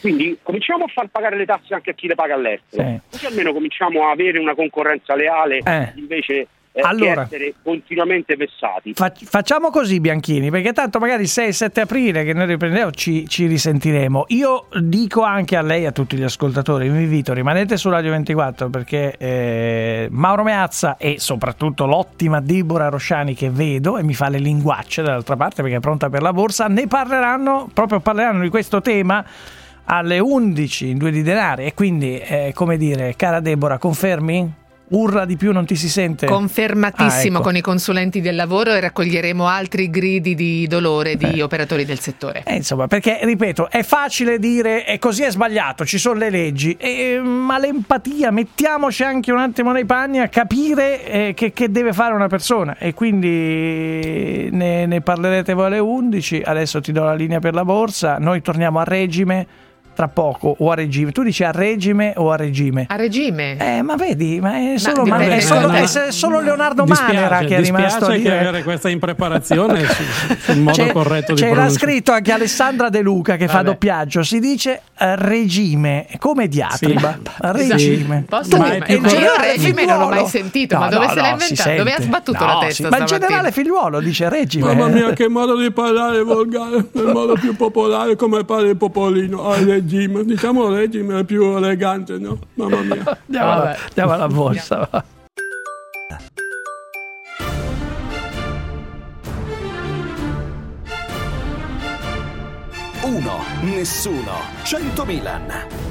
Quindi cominciamo a far pagare le tasse anche a chi le paga all'estero, Sì. così almeno cominciamo a avere una concorrenza leale Eh. invece eh, Allora. essere continuamente vessati. Fa- facciamo così, Bianchini, perché tanto magari il 6-7 aprile che noi riprendiamo ci, ci risentiremo. Io dico anche a lei e a tutti gli ascoltatori, vi invito, rimanete su Radio 24 perché eh, Mauro Meazza e soprattutto l'ottima Deborah Rosciani che vedo e mi fa le linguacce dall'altra parte perché è pronta per la borsa, ne parleranno, proprio parleranno di questo tema alle 11 in due di denari e quindi, eh, come dire, cara Deborah, confermi? Urla di più, non ti si sente? Confermatissimo Ah, ecco. con i consulenti del lavoro e raccoglieremo altri gridi di dolore di Eh. operatori del settore. Eh, insomma, perché ripeto, è facile dire e così è sbagliato, ci sono le leggi, e, ma l'empatia, mettiamoci anche un attimo nei panni a capire eh, che, che deve fare una persona e quindi ne, ne parlerete voi alle 11, adesso ti do la linea per la borsa, noi torniamo a regime tra poco o a regime, tu dici a regime o a regime? A regime? Eh, ma vedi, ma è solo, dipende- Ma- è solo- Eh, no. è solo Leonardo Dispiace, Manera che è rimasto a dire... avere questa impreparazione su- sul modo C'è- corretto di Ce l'ha pronunciare. scritto anche Alessandra De Luca che fa Vabbè. doppiaggio. Si dice eh, regime, come diatriba. Sì. Regime. Posso Tu, dire, e ma il io generale regime non l'ho mai Figliuolo- sentito, ma No, dove no, se l'ha no, inventato? Dove ha sbattuto No, la sì, testa Ma il generale figliuolo dice regime. Mamma mia, che modo di parlare volgare, nel modo più popolare, come parla il popolino, al regime. Diciamo regime è più elegante, no? Mamma mia. Andiamo, alla, andiamo alla borsa. va. Uno, nessuno, 100 Milan.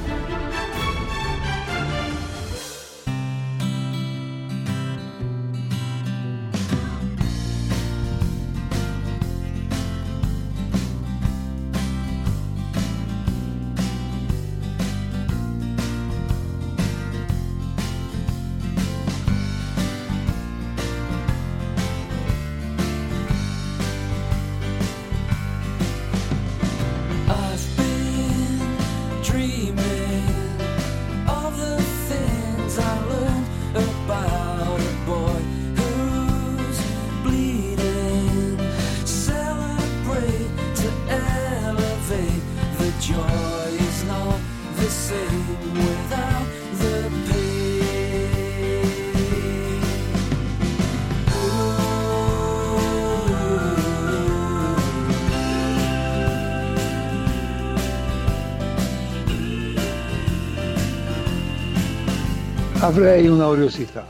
Avrei una curiosità,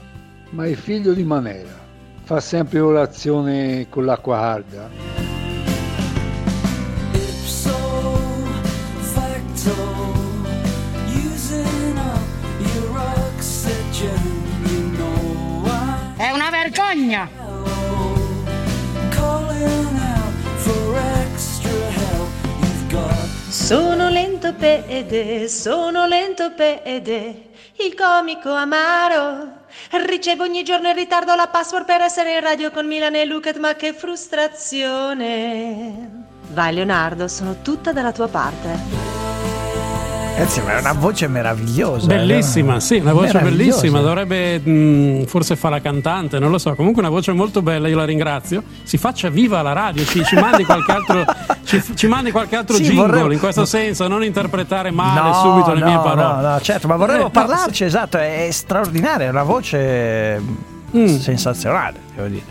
ma il figlio di Manera fa sempre colazione con l'acqua calda? È una vergogna! Sono lento pede, sono lento pede, il comico amaro. Ricevo ogni giorno in ritardo la password per essere in radio con Milan e Lucat, ma che frustrazione. Vai Leonardo, sono tutta dalla tua parte. Ragazzi, ma è una voce meravigliosa. Bellissima, eh. sì, una voce bellissima. Dovrebbe mh, forse fa la cantante, non lo so. Comunque una voce molto bella, io la ringrazio. Si faccia viva la radio, ci, ci mandi qualche altro, ci, ci mandi qualche altro Sì, jingle vorrei- in questo senso, non interpretare male No, subito le no, mie parole. No, no, certo, ma vorremmo Eh, parlarci, esatto, è straordinaria, è una voce Mm. sensazionale, devo dire.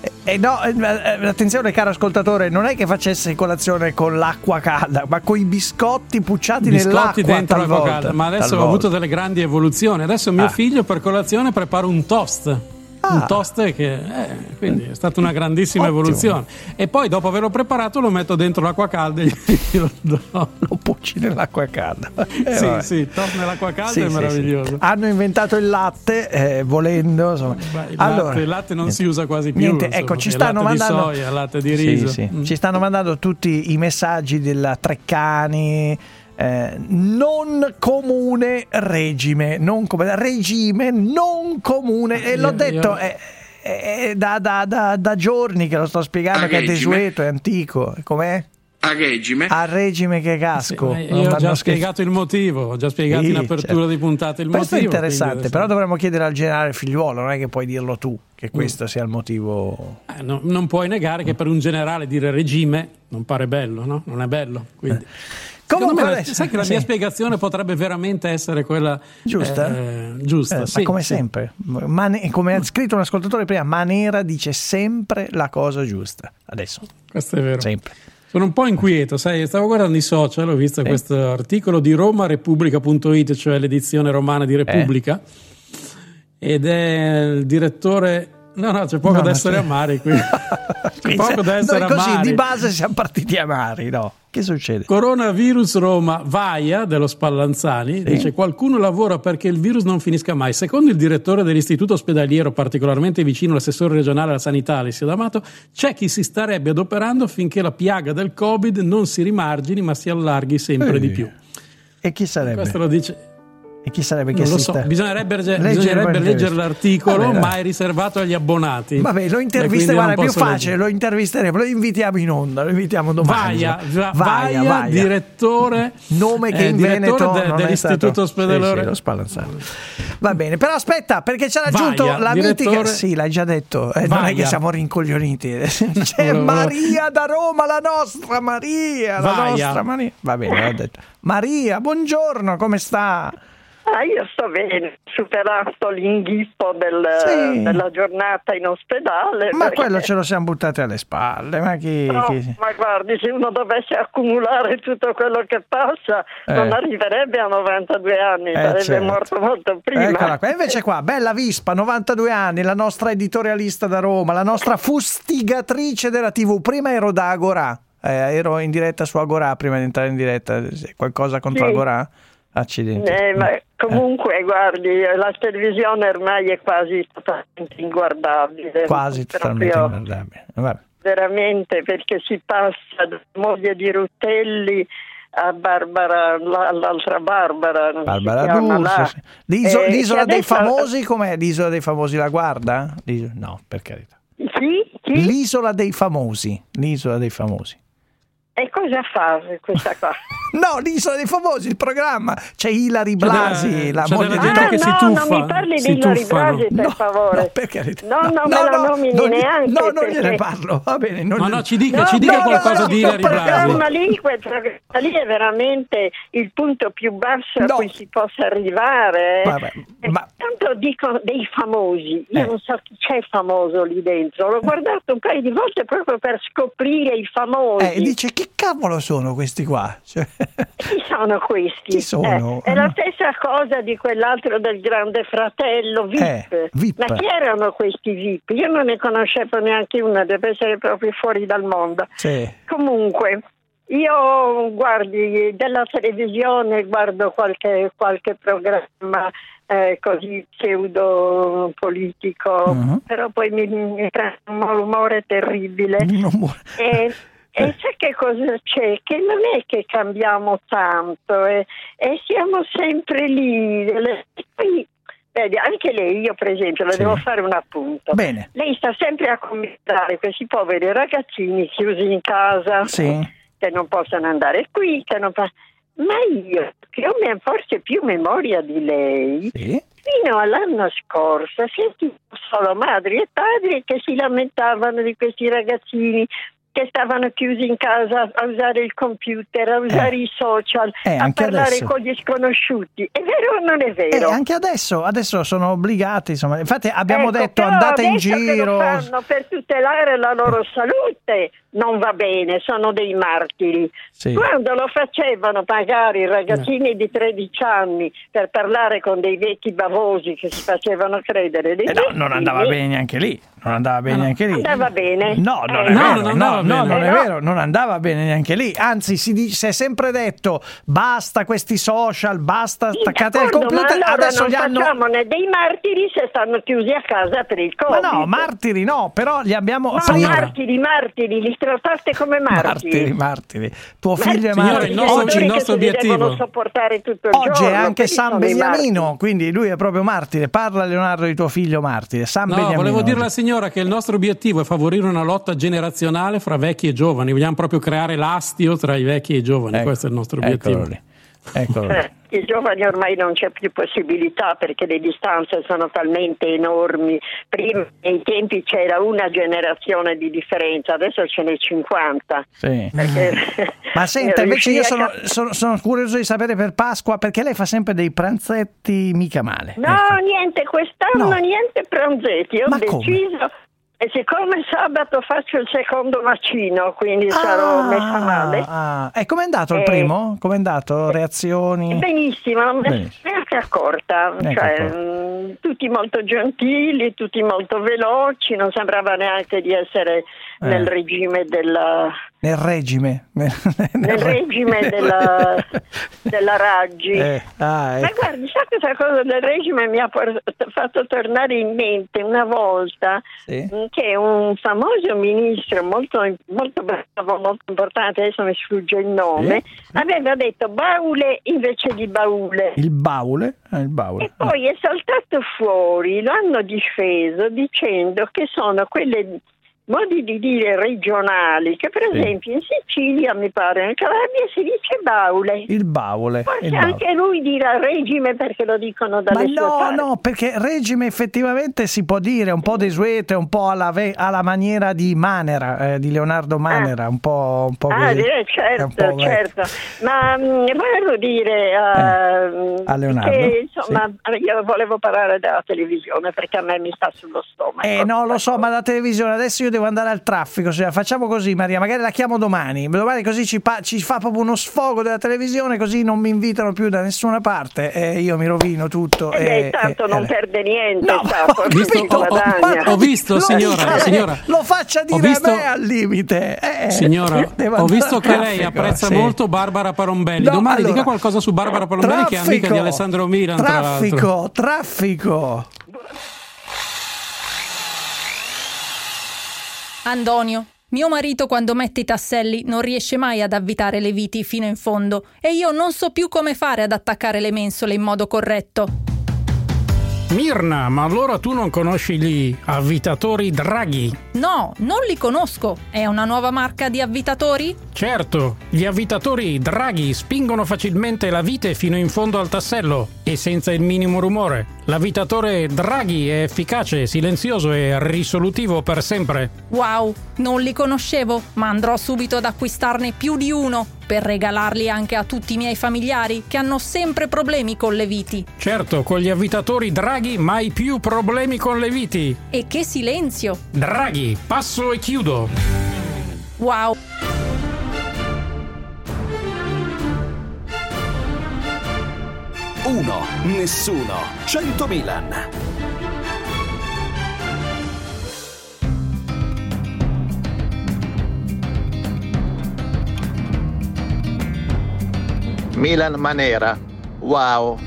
E, e no, eh, eh, attenzione caro ascoltatore, non è che facesse colazione con l'acqua calda, ma con i biscotti pucciati biscotti nell'acqua dentro l'acqua calda. Ma adesso ho avuto delle grandi evoluzioni. Adesso mio Ah. figlio per colazione prepara un toast. Un toast che eh, quindi è stata una grandissima Ottimo. evoluzione. E poi dopo averlo preparato lo metto dentro l'acqua calda e glielo do. Lo pucci nell'acqua calda. Eh, sì, vabbè. sì, toast nell'acqua calda Sì, è sì, meraviglioso. sì. Hanno inventato il latte, eh, volendo. Insomma. Beh, il, allora, latte, il latte non si usa quasi più. Niente, insomma, ecco, ci stanno latte mandando di soia, latte di riso. Mm. Ci stanno mandando tutti i messaggi della Treccani. Eh, non comune regime, non come, regime non comune, e l'ho detto io- è, è da, da- da- da giorni che lo sto spiegando, A che è regime? desueto, è antico. Com'è? A regime. A regime che casco. Eh, Non Io ho già spiegato il motivo, ho già spiegato Sì, in apertura certo. di puntata il Questo motivo. è interessante, però dovremmo chiedere al generale figliuolo, non è che puoi dirlo tu, che Mm. questo sia il motivo. Eh, no- non puoi negare che per un generale dire regime non pare bello, no? Non è bello. Quindi. Secondo Comunque me, adesso- sai che la sì. mia spiegazione potrebbe veramente essere quella Giusta? eh, giusta, Eh, sì, ma come sì. sempre, Mane- come ha scritto un ascoltatore prima, Manera dice sempre la cosa giusta. Adesso, Questo è vero. sempre. Sono un po' inquieto, sai, stavo guardando i social, ho visto Sì. questo articolo di romarepubblica.it, cioè l'edizione romana Eh. di Repubblica, ed è il direttore... No, no, c'è poco No, da essere sì. amari qui. c'è poco da essere noi così amari. di base siamo partiti amari, no? Che succede? Coronavirus Roma, Vaia dello Spallanzani, dice qualcuno lavora perché il virus non finisca mai. Secondo il direttore dell'istituto ospedaliero, particolarmente vicino all'assessore regionale alla sanità Alessio D'Amato, c'è chi si starebbe adoperando affinché la piaga del Covid non si rimargini ma si allarghi sempre Eh. di più. E chi sarebbe? Questo lo dice. E chi sarebbe che Non lo so, bisognerebbe, Leggere bisognerebbe leggere l'articolo, Vabbè, ma è riservato agli abbonati. Vabbè, lo guarda, è più facile, leggere. lo intervisteremo, lo invitiamo in onda, lo invitiamo domani. Vaia. Va- Vaia, direttore nome che eh, in Veneto de- dell'istituto ospedaliero. Sì, sì. Va bene, però aspetta, perché ci ha raggiunto Vaia, la direttore- mitica Sì, l'hai già detto, eh, non è Vaia. che siamo rincoglioniti. C'è Maria da Roma, la nostra Maria, la Vaia. nostra Maria. Va bene, l'ho detto. Maria, buongiorno, come sta? Ah, io sto bene, superato l'inghippo del- Sì. della giornata in ospedale. Ma perché- quello ce lo siamo buttati alle spalle, ma chi... No, chi- ma guardi, se uno dovesse accumulare tutto quello che passa, Eh. non arriverebbe a 92 anni, Eh, sarebbe certo. morto molto prima. Eccola qua. Invece qua, bella Vispa, 92 anni, la nostra editorialista da Roma, la nostra fustigatrice della TV. Prima ero da Agorà, eh, ero in diretta su Agorà prima di entrare in diretta. Qualcosa contro Sì. Agorà? Accidenti. Eh, ma comunque, guardi, la televisione ormai è quasi totalmente inguardabile. Quasi totalmente inguardabile. Vabbè. Veramente, perché si passa da moglie di Rutelli a Barbara, la- l'altra Barbara. Barbara D'Urso. sì. L'iso- Eh, l'isola dei adesso- famosi, com'è? L'isola dei famosi la guarda? L'iso- No, per carità. Sì? L'isola dei famosi. L'isola dei famosi. E cosa fa questa qua? No, l'isola dei famosi, il programma. C'è Ilari Blasi, la c'è moglie di gente Ah, che si no, tuffa, non mi parli si di Ilari. Blasi, per No, favore. no, per carità. No, non No, me la no, nomini non gli- neanche. no, non perché- gliene parlo, va bene. Non No, gli- no, ci dica, No, ci dica no, qualcosa no, di Ilari programma Blasi. lì, quel programma lì è veramente il punto più basso a cui si possa arrivare. Vabbè, Eh, Tanto dico dei famosi, io Eh. non so chi c'è famoso lì dentro, l'ho guardato un paio di volte proprio per scoprire i famosi. Eh, dice cavolo sono questi qua? Cioè, Chi sono questi? Chi sono? Eh, è la stessa cosa di quell'altro del grande fratello, VIP. Eh, VIP. Ma chi erano questi VIP? Io non ne conoscevo neanche una, deve essere proprio fuori dal mondo. sì. Comunque, io guardi della televisione, guardo qualche, qualche programma eh, così pseudo politico, Mhm. però poi mi, mi prende un malumore terribile. E, e sai che cosa c'è? Che non è che cambiamo tanto e, e siamo sempre lì. Poi, vedi, anche lei, io per esempio, le Sì. devo fare un appunto. Bene. Lei sta sempre a commentare questi poveri ragazzini chiusi in casa Sì. che non possono andare qui, che non fa- Ma io, che ho forse più memoria di lei, fino all'anno scorso sentivo solo madri e padri che si lamentavano di questi ragazzini che stavano chiusi in casa a usare il computer, a usare i social, Eh, a parlare adesso. con gli sconosciuti. È vero o non è Eh, vero? anche adesso, adesso sono obbligati, insomma. Infatti abbiamo Ecco, detto andate in adesso che giro. Lo fanno per tutelare la loro salute non va bene, sono dei martiri. Sì. Quando lo facevano magari i ragazzini di 13 anni per parlare con dei vecchi bavosi che si facevano credere dei Eh no, non andava bene neanche lì. Non andava bene neanche lì. Andava bene? No, non Eh, è no, vero, non no, andava no, bene. non Eh, è no. vero, non andava bene neanche lì. Anzi, si, dice- si è sempre detto basta questi social, basta attaccate al computer. ma allora Adesso non li hanno. facciamone dei martiri se stanno chiusi a casa per il Ma Covid. no, martiri no, però li abbiamo. No, prima- martiri, martiri, li trattate come Martiri, martiri. martiri. Tuo figlio è Signore, martire. il nostro- Oggi, il nostro devono sopportare tutto il oggi è anche San Beniamino, quindi lui è proprio martire. Parla Leonardo di tuo figlio martire. San No, Beniamino. volevo dire alla signora che il nostro obiettivo è favorire una lotta generazionale fra vecchi e giovani. Vogliamo proprio creare l'astio tra i vecchi e i giovani. Questo è il nostro obiettivo. Eccolo lì. Eccolo lì. Eh, I giovani ormai non c'è più possibilità perché le distanze sono talmente enormi. Prima nei tempi c'era una generazione di differenza, adesso ce n'è 50. Sì. Perché Ma senta, invece io riuscire a sono, sono- sono curioso di sapere per Pasqua perché lei fa sempre dei pranzetti mica male. No, niente, quest'anno No. niente pranzetti. Ho Ma come? E siccome sabato faccio il secondo vaccino, quindi sarò messa male. Ah, e com'è andato il Eh, primo? Com'è andato? Reazioni? Benissimo, neanche accorta. Cioè, accorta. mh, tutti molto gentili, tutti molto veloci, non sembrava neanche di essere nel regime della, Nel regime. Nel, nel regime della, della Raggi. Eh, ah, Ma ecco. guardi, sa questa cosa del regime mi ha por- fatto tornare in mente una volta Sì. mh, che un famoso ministro molto, molto bravo, molto importante, adesso mi sfugge il nome, aveva detto baule invece di baule. Il baule? Eh, il baule. E poi è saltato fuori, lo hanno difeso dicendo che sono quelle modi di dire regionali che per esempio in Sicilia mi pare in Calabria si dice baule Il baule. forse il baule. anche lui dirà regime perché lo dicono Ma dalle sue no, parti no, perché regime effettivamente si può dire un po' desueto, un po' alla, ve- alla maniera di Manera, eh, di Leonardo Manera, un po', un po' Ah, direi, un certo, certo. Ma mh, volevo dire uh, a Leonardo, che insomma io volevo parlare della televisione perché a me mi sta sullo stomaco. Eh no, lo so, ma la televisione adesso io devo andare al traffico. cioè, facciamo così, Maria. Magari la chiamo domani. Domani così ci, pa- ci fa proprio uno sfogo della televisione, così non mi invitano più da nessuna parte. E io mi rovino tutto. Eh e- beh, tanto e- non e- perde niente, No, ho capito, tutto guadagna. ho visto, Lo signora, lei, signora. Lo faccia Ho dire visto- a me al limite. Eh, Signora, devo ho visto che lei traffico, apprezza sì. molto Barbara Parombelli. No, Domani allora, dica qualcosa su Barbara Parombelli, che è amica di Traffico, Alessandro Milan. Traffico, traffico. Antonio, mio marito quando mette i tasselli non riesce mai ad avvitare le viti fino in fondo e io non so più come fare ad attaccare le mensole in modo corretto. Mirna, ma allora tu non conosci gli avvitatori Draghi? No, non li conosco. È una nuova marca di avvitatori? Certo, gli avvitatori Draghi spingono facilmente la vite fino in fondo al tassello e senza il minimo rumore. L'avvitatore Draghi è efficace, silenzioso e risolutivo per sempre. Wow, non li conoscevo, ma andrò subito ad acquistarne più di uno per regalarli anche a tutti i miei familiari che hanno sempre problemi con le viti. Certo, con gli avvitatori Draghi mai più problemi con le viti. E che silenzio! Draghi, passo e chiudo. Wow! Uno, nessuno, 100 Milan. Milan Manera. Wow.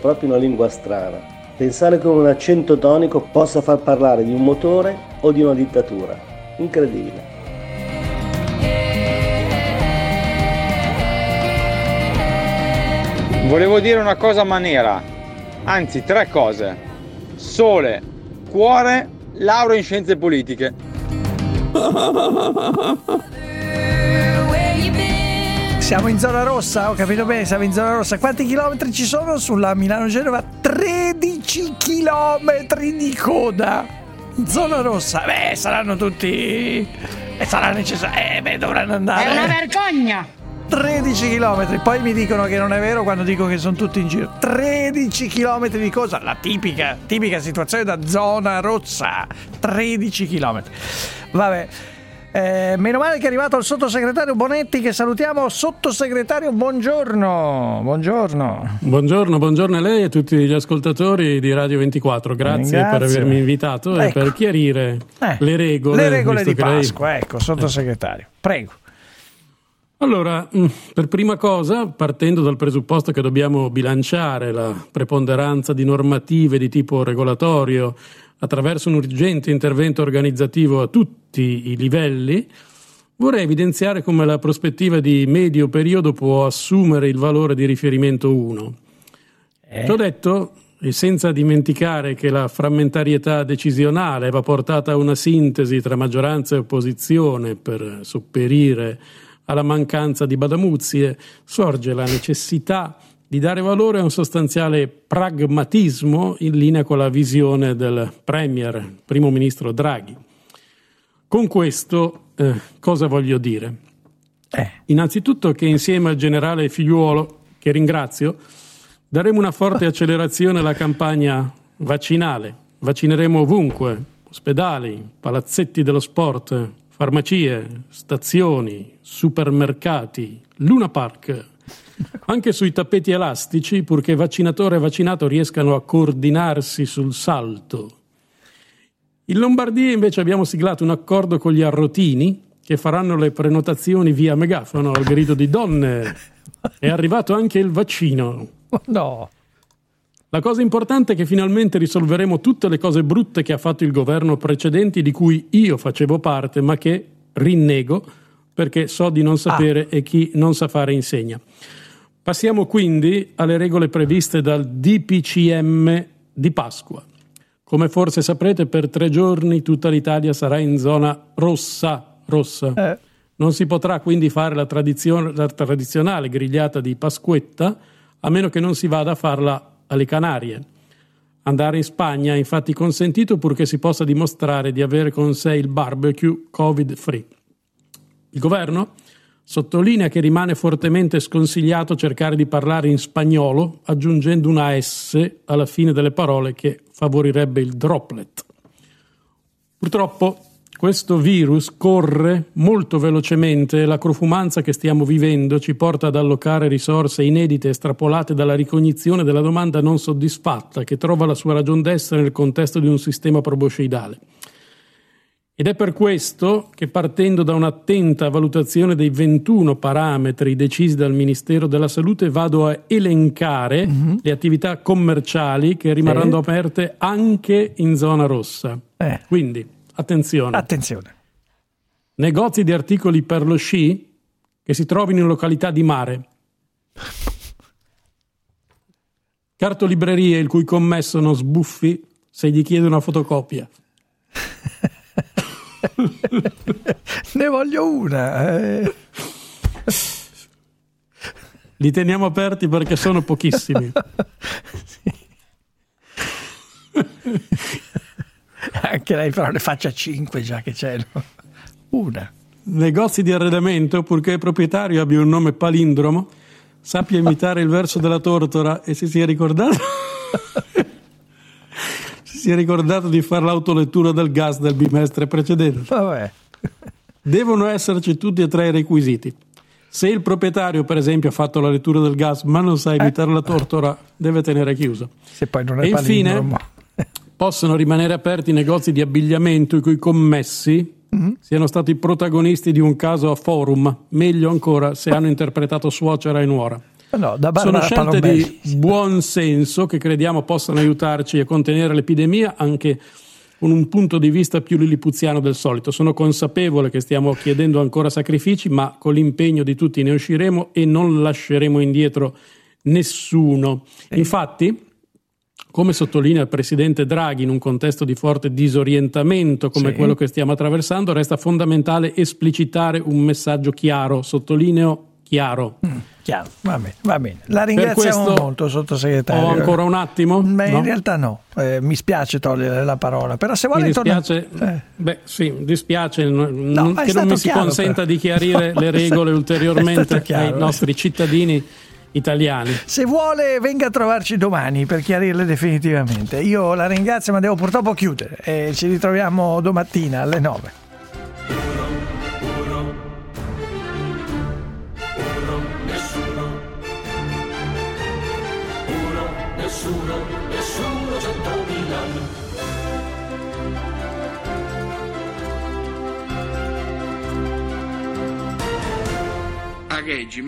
Proprio una lingua strana. Pensare che un accento tonico possa far parlare di un motore o di una dittatura. Incredibile. Volevo dire una cosa maniera, anzi tre cose. Sole, cuore, laurea in scienze politiche. Siamo in zona rossa, ho capito bene, siamo in zona rossa. Quanti chilometri ci sono sulla Milano-Genova? 13 chilometri di coda. Zona rossa. Beh, saranno tutti... E sarà necessario... Eh, beh, dovranno andare... È una vergogna! 13 km, poi mi dicono che non è vero quando dico che sono tutti in giro. 13 km di cosa? La tipica, tipica situazione da zona rossa. 13 km. Vabbè. Eh, meno male che è arrivato il sottosegretario Bonetti che salutiamo. Sottosegretario, buongiorno. Buongiorno. Buongiorno, buongiorno a lei e a tutti gli ascoltatori di Radio 24. Grazie, Grazie. per avermi invitato e Ecco. per chiarire Eh, le regole. Le regole di che lei- Pasqua, ecco, sottosegretario. Prego. Allora, mh, per prima cosa, partendo dal presupposto che dobbiamo bilanciare la preponderanza di normative di tipo regolatorio attraverso un urgente intervento organizzativo a tutti i livelli, vorrei evidenziare come la prospettiva di medio periodo può assumere il valore di riferimento 1. Ciò detto, e senza dimenticare che la frammentarietà decisionale va portata a una sintesi tra maggioranza e opposizione per sopperire alla mancanza di badamuzie, sorge la necessità di dare valore a un sostanziale pragmatismo in linea con la visione del Premier, primo ministro Draghi. Con questo eh, cosa voglio dire? Innanzitutto che insieme al generale Figliuolo, che ringrazio, daremo una forte accelerazione alla campagna vaccinale. Vaccineremo ovunque, ospedali, palazzetti dello sport, farmacie, stazioni, supermercati, Luna Park, anche sui tappeti elastici, purché vaccinatore e vaccinato riescano a coordinarsi sul salto. In Lombardia invece abbiamo siglato un accordo con gli arrotini che faranno le prenotazioni via megafono al grido di donne. È arrivato anche il vaccino. No. La cosa importante è che finalmente risolveremo tutte le cose brutte che ha fatto il governo precedente di cui io facevo parte, ma che rinnego perché so di non sapere e chi non sa fare insegna. Passiamo quindi alle regole previste dal DPCM di Pasqua. Come forse saprete, per tre giorni tutta l'Italia sarà in zona rossa. rossa. Non si potrà quindi fare la, tradizio- la tradizionale grigliata di Pasquetta a meno che non si vada a farla alle Canarie. Andare in Spagna è infatti consentito purché si possa dimostrare di avere con sé il barbecue covid-free. Il governo sottolinea che rimane fortemente sconsigliato cercare di parlare in spagnolo aggiungendo una S alla fine delle parole che favorirebbe il droplet. Purtroppo questo virus corre molto velocemente e l'acrofumanza che stiamo vivendo ci porta ad allocare risorse inedite estrapolate dalla ricognizione della domanda non soddisfatta che trova la sua ragion d'essere nel contesto di un sistema probosceidale. Ed è per questo che partendo da un'attenta valutazione dei 21 parametri decisi dal Ministero della Salute vado a elencare le attività commerciali che rimarranno aperte anche in zona rossa. Quindi, attenzione. Attenzione. Negozi di articoli per lo sci che si trovino in località di mare. Cartolibrerie il cui commesso non sbuffi se gli chiede una fotocopia. ne voglio una. eh. Li teniamo aperti perché sono pochissimi. Anche lei però ne faccia 5 già che c'è. no? Una. Negozi di arredamento, purché il proprietario abbia un nome palindromo, sappia imitare il verso della tortora e si sia ricordato. si sia ricordato di fare l'autolettura del gas del bimestre precedente. Vabbè. Devono esserci tutti e tre i requisiti. Se il proprietario, per esempio, ha fatto la lettura del gas ma non sa imitare la tortora, deve tenere chiuso. Se poi non è E infine possono rimanere aperti negozi di abbigliamento i cui commessi Mhm. siano stati protagonisti di un caso a forum, meglio ancora se hanno interpretato suocera e nuora. No, da Sono scelte di buon senso che crediamo possano aiutarci a contenere l'epidemia anche con un punto di vista più lilipuziano del solito. Sono consapevole che stiamo chiedendo ancora sacrifici, ma con l'impegno di tutti ne usciremo e non lasceremo indietro nessuno. Infatti, come sottolinea il presidente Draghi in un contesto di forte disorientamento come Sì. quello che stiamo attraversando, resta fondamentale esplicitare un messaggio chiaro, sottolineo chiaro. Chiaro, va bene, va bene. La ringraziamo molto, sottosegretario. Ho ancora un attimo? In No? realtà no, eh, mi spiace togliere la parola, però se Mi vuole torna- dispiace, Eh. beh, sì, dispiace n- ma è che non mi si chiaro, consenta però. di chiarire le È regole ulteriormente chiaro, ai eh. nostri cittadini italiani. Se vuole venga a trovarci domani per chiarirle definitivamente. Io la ringrazio ma devo purtroppo chiudere e ci ritroviamo domattina alle 9. A Reggi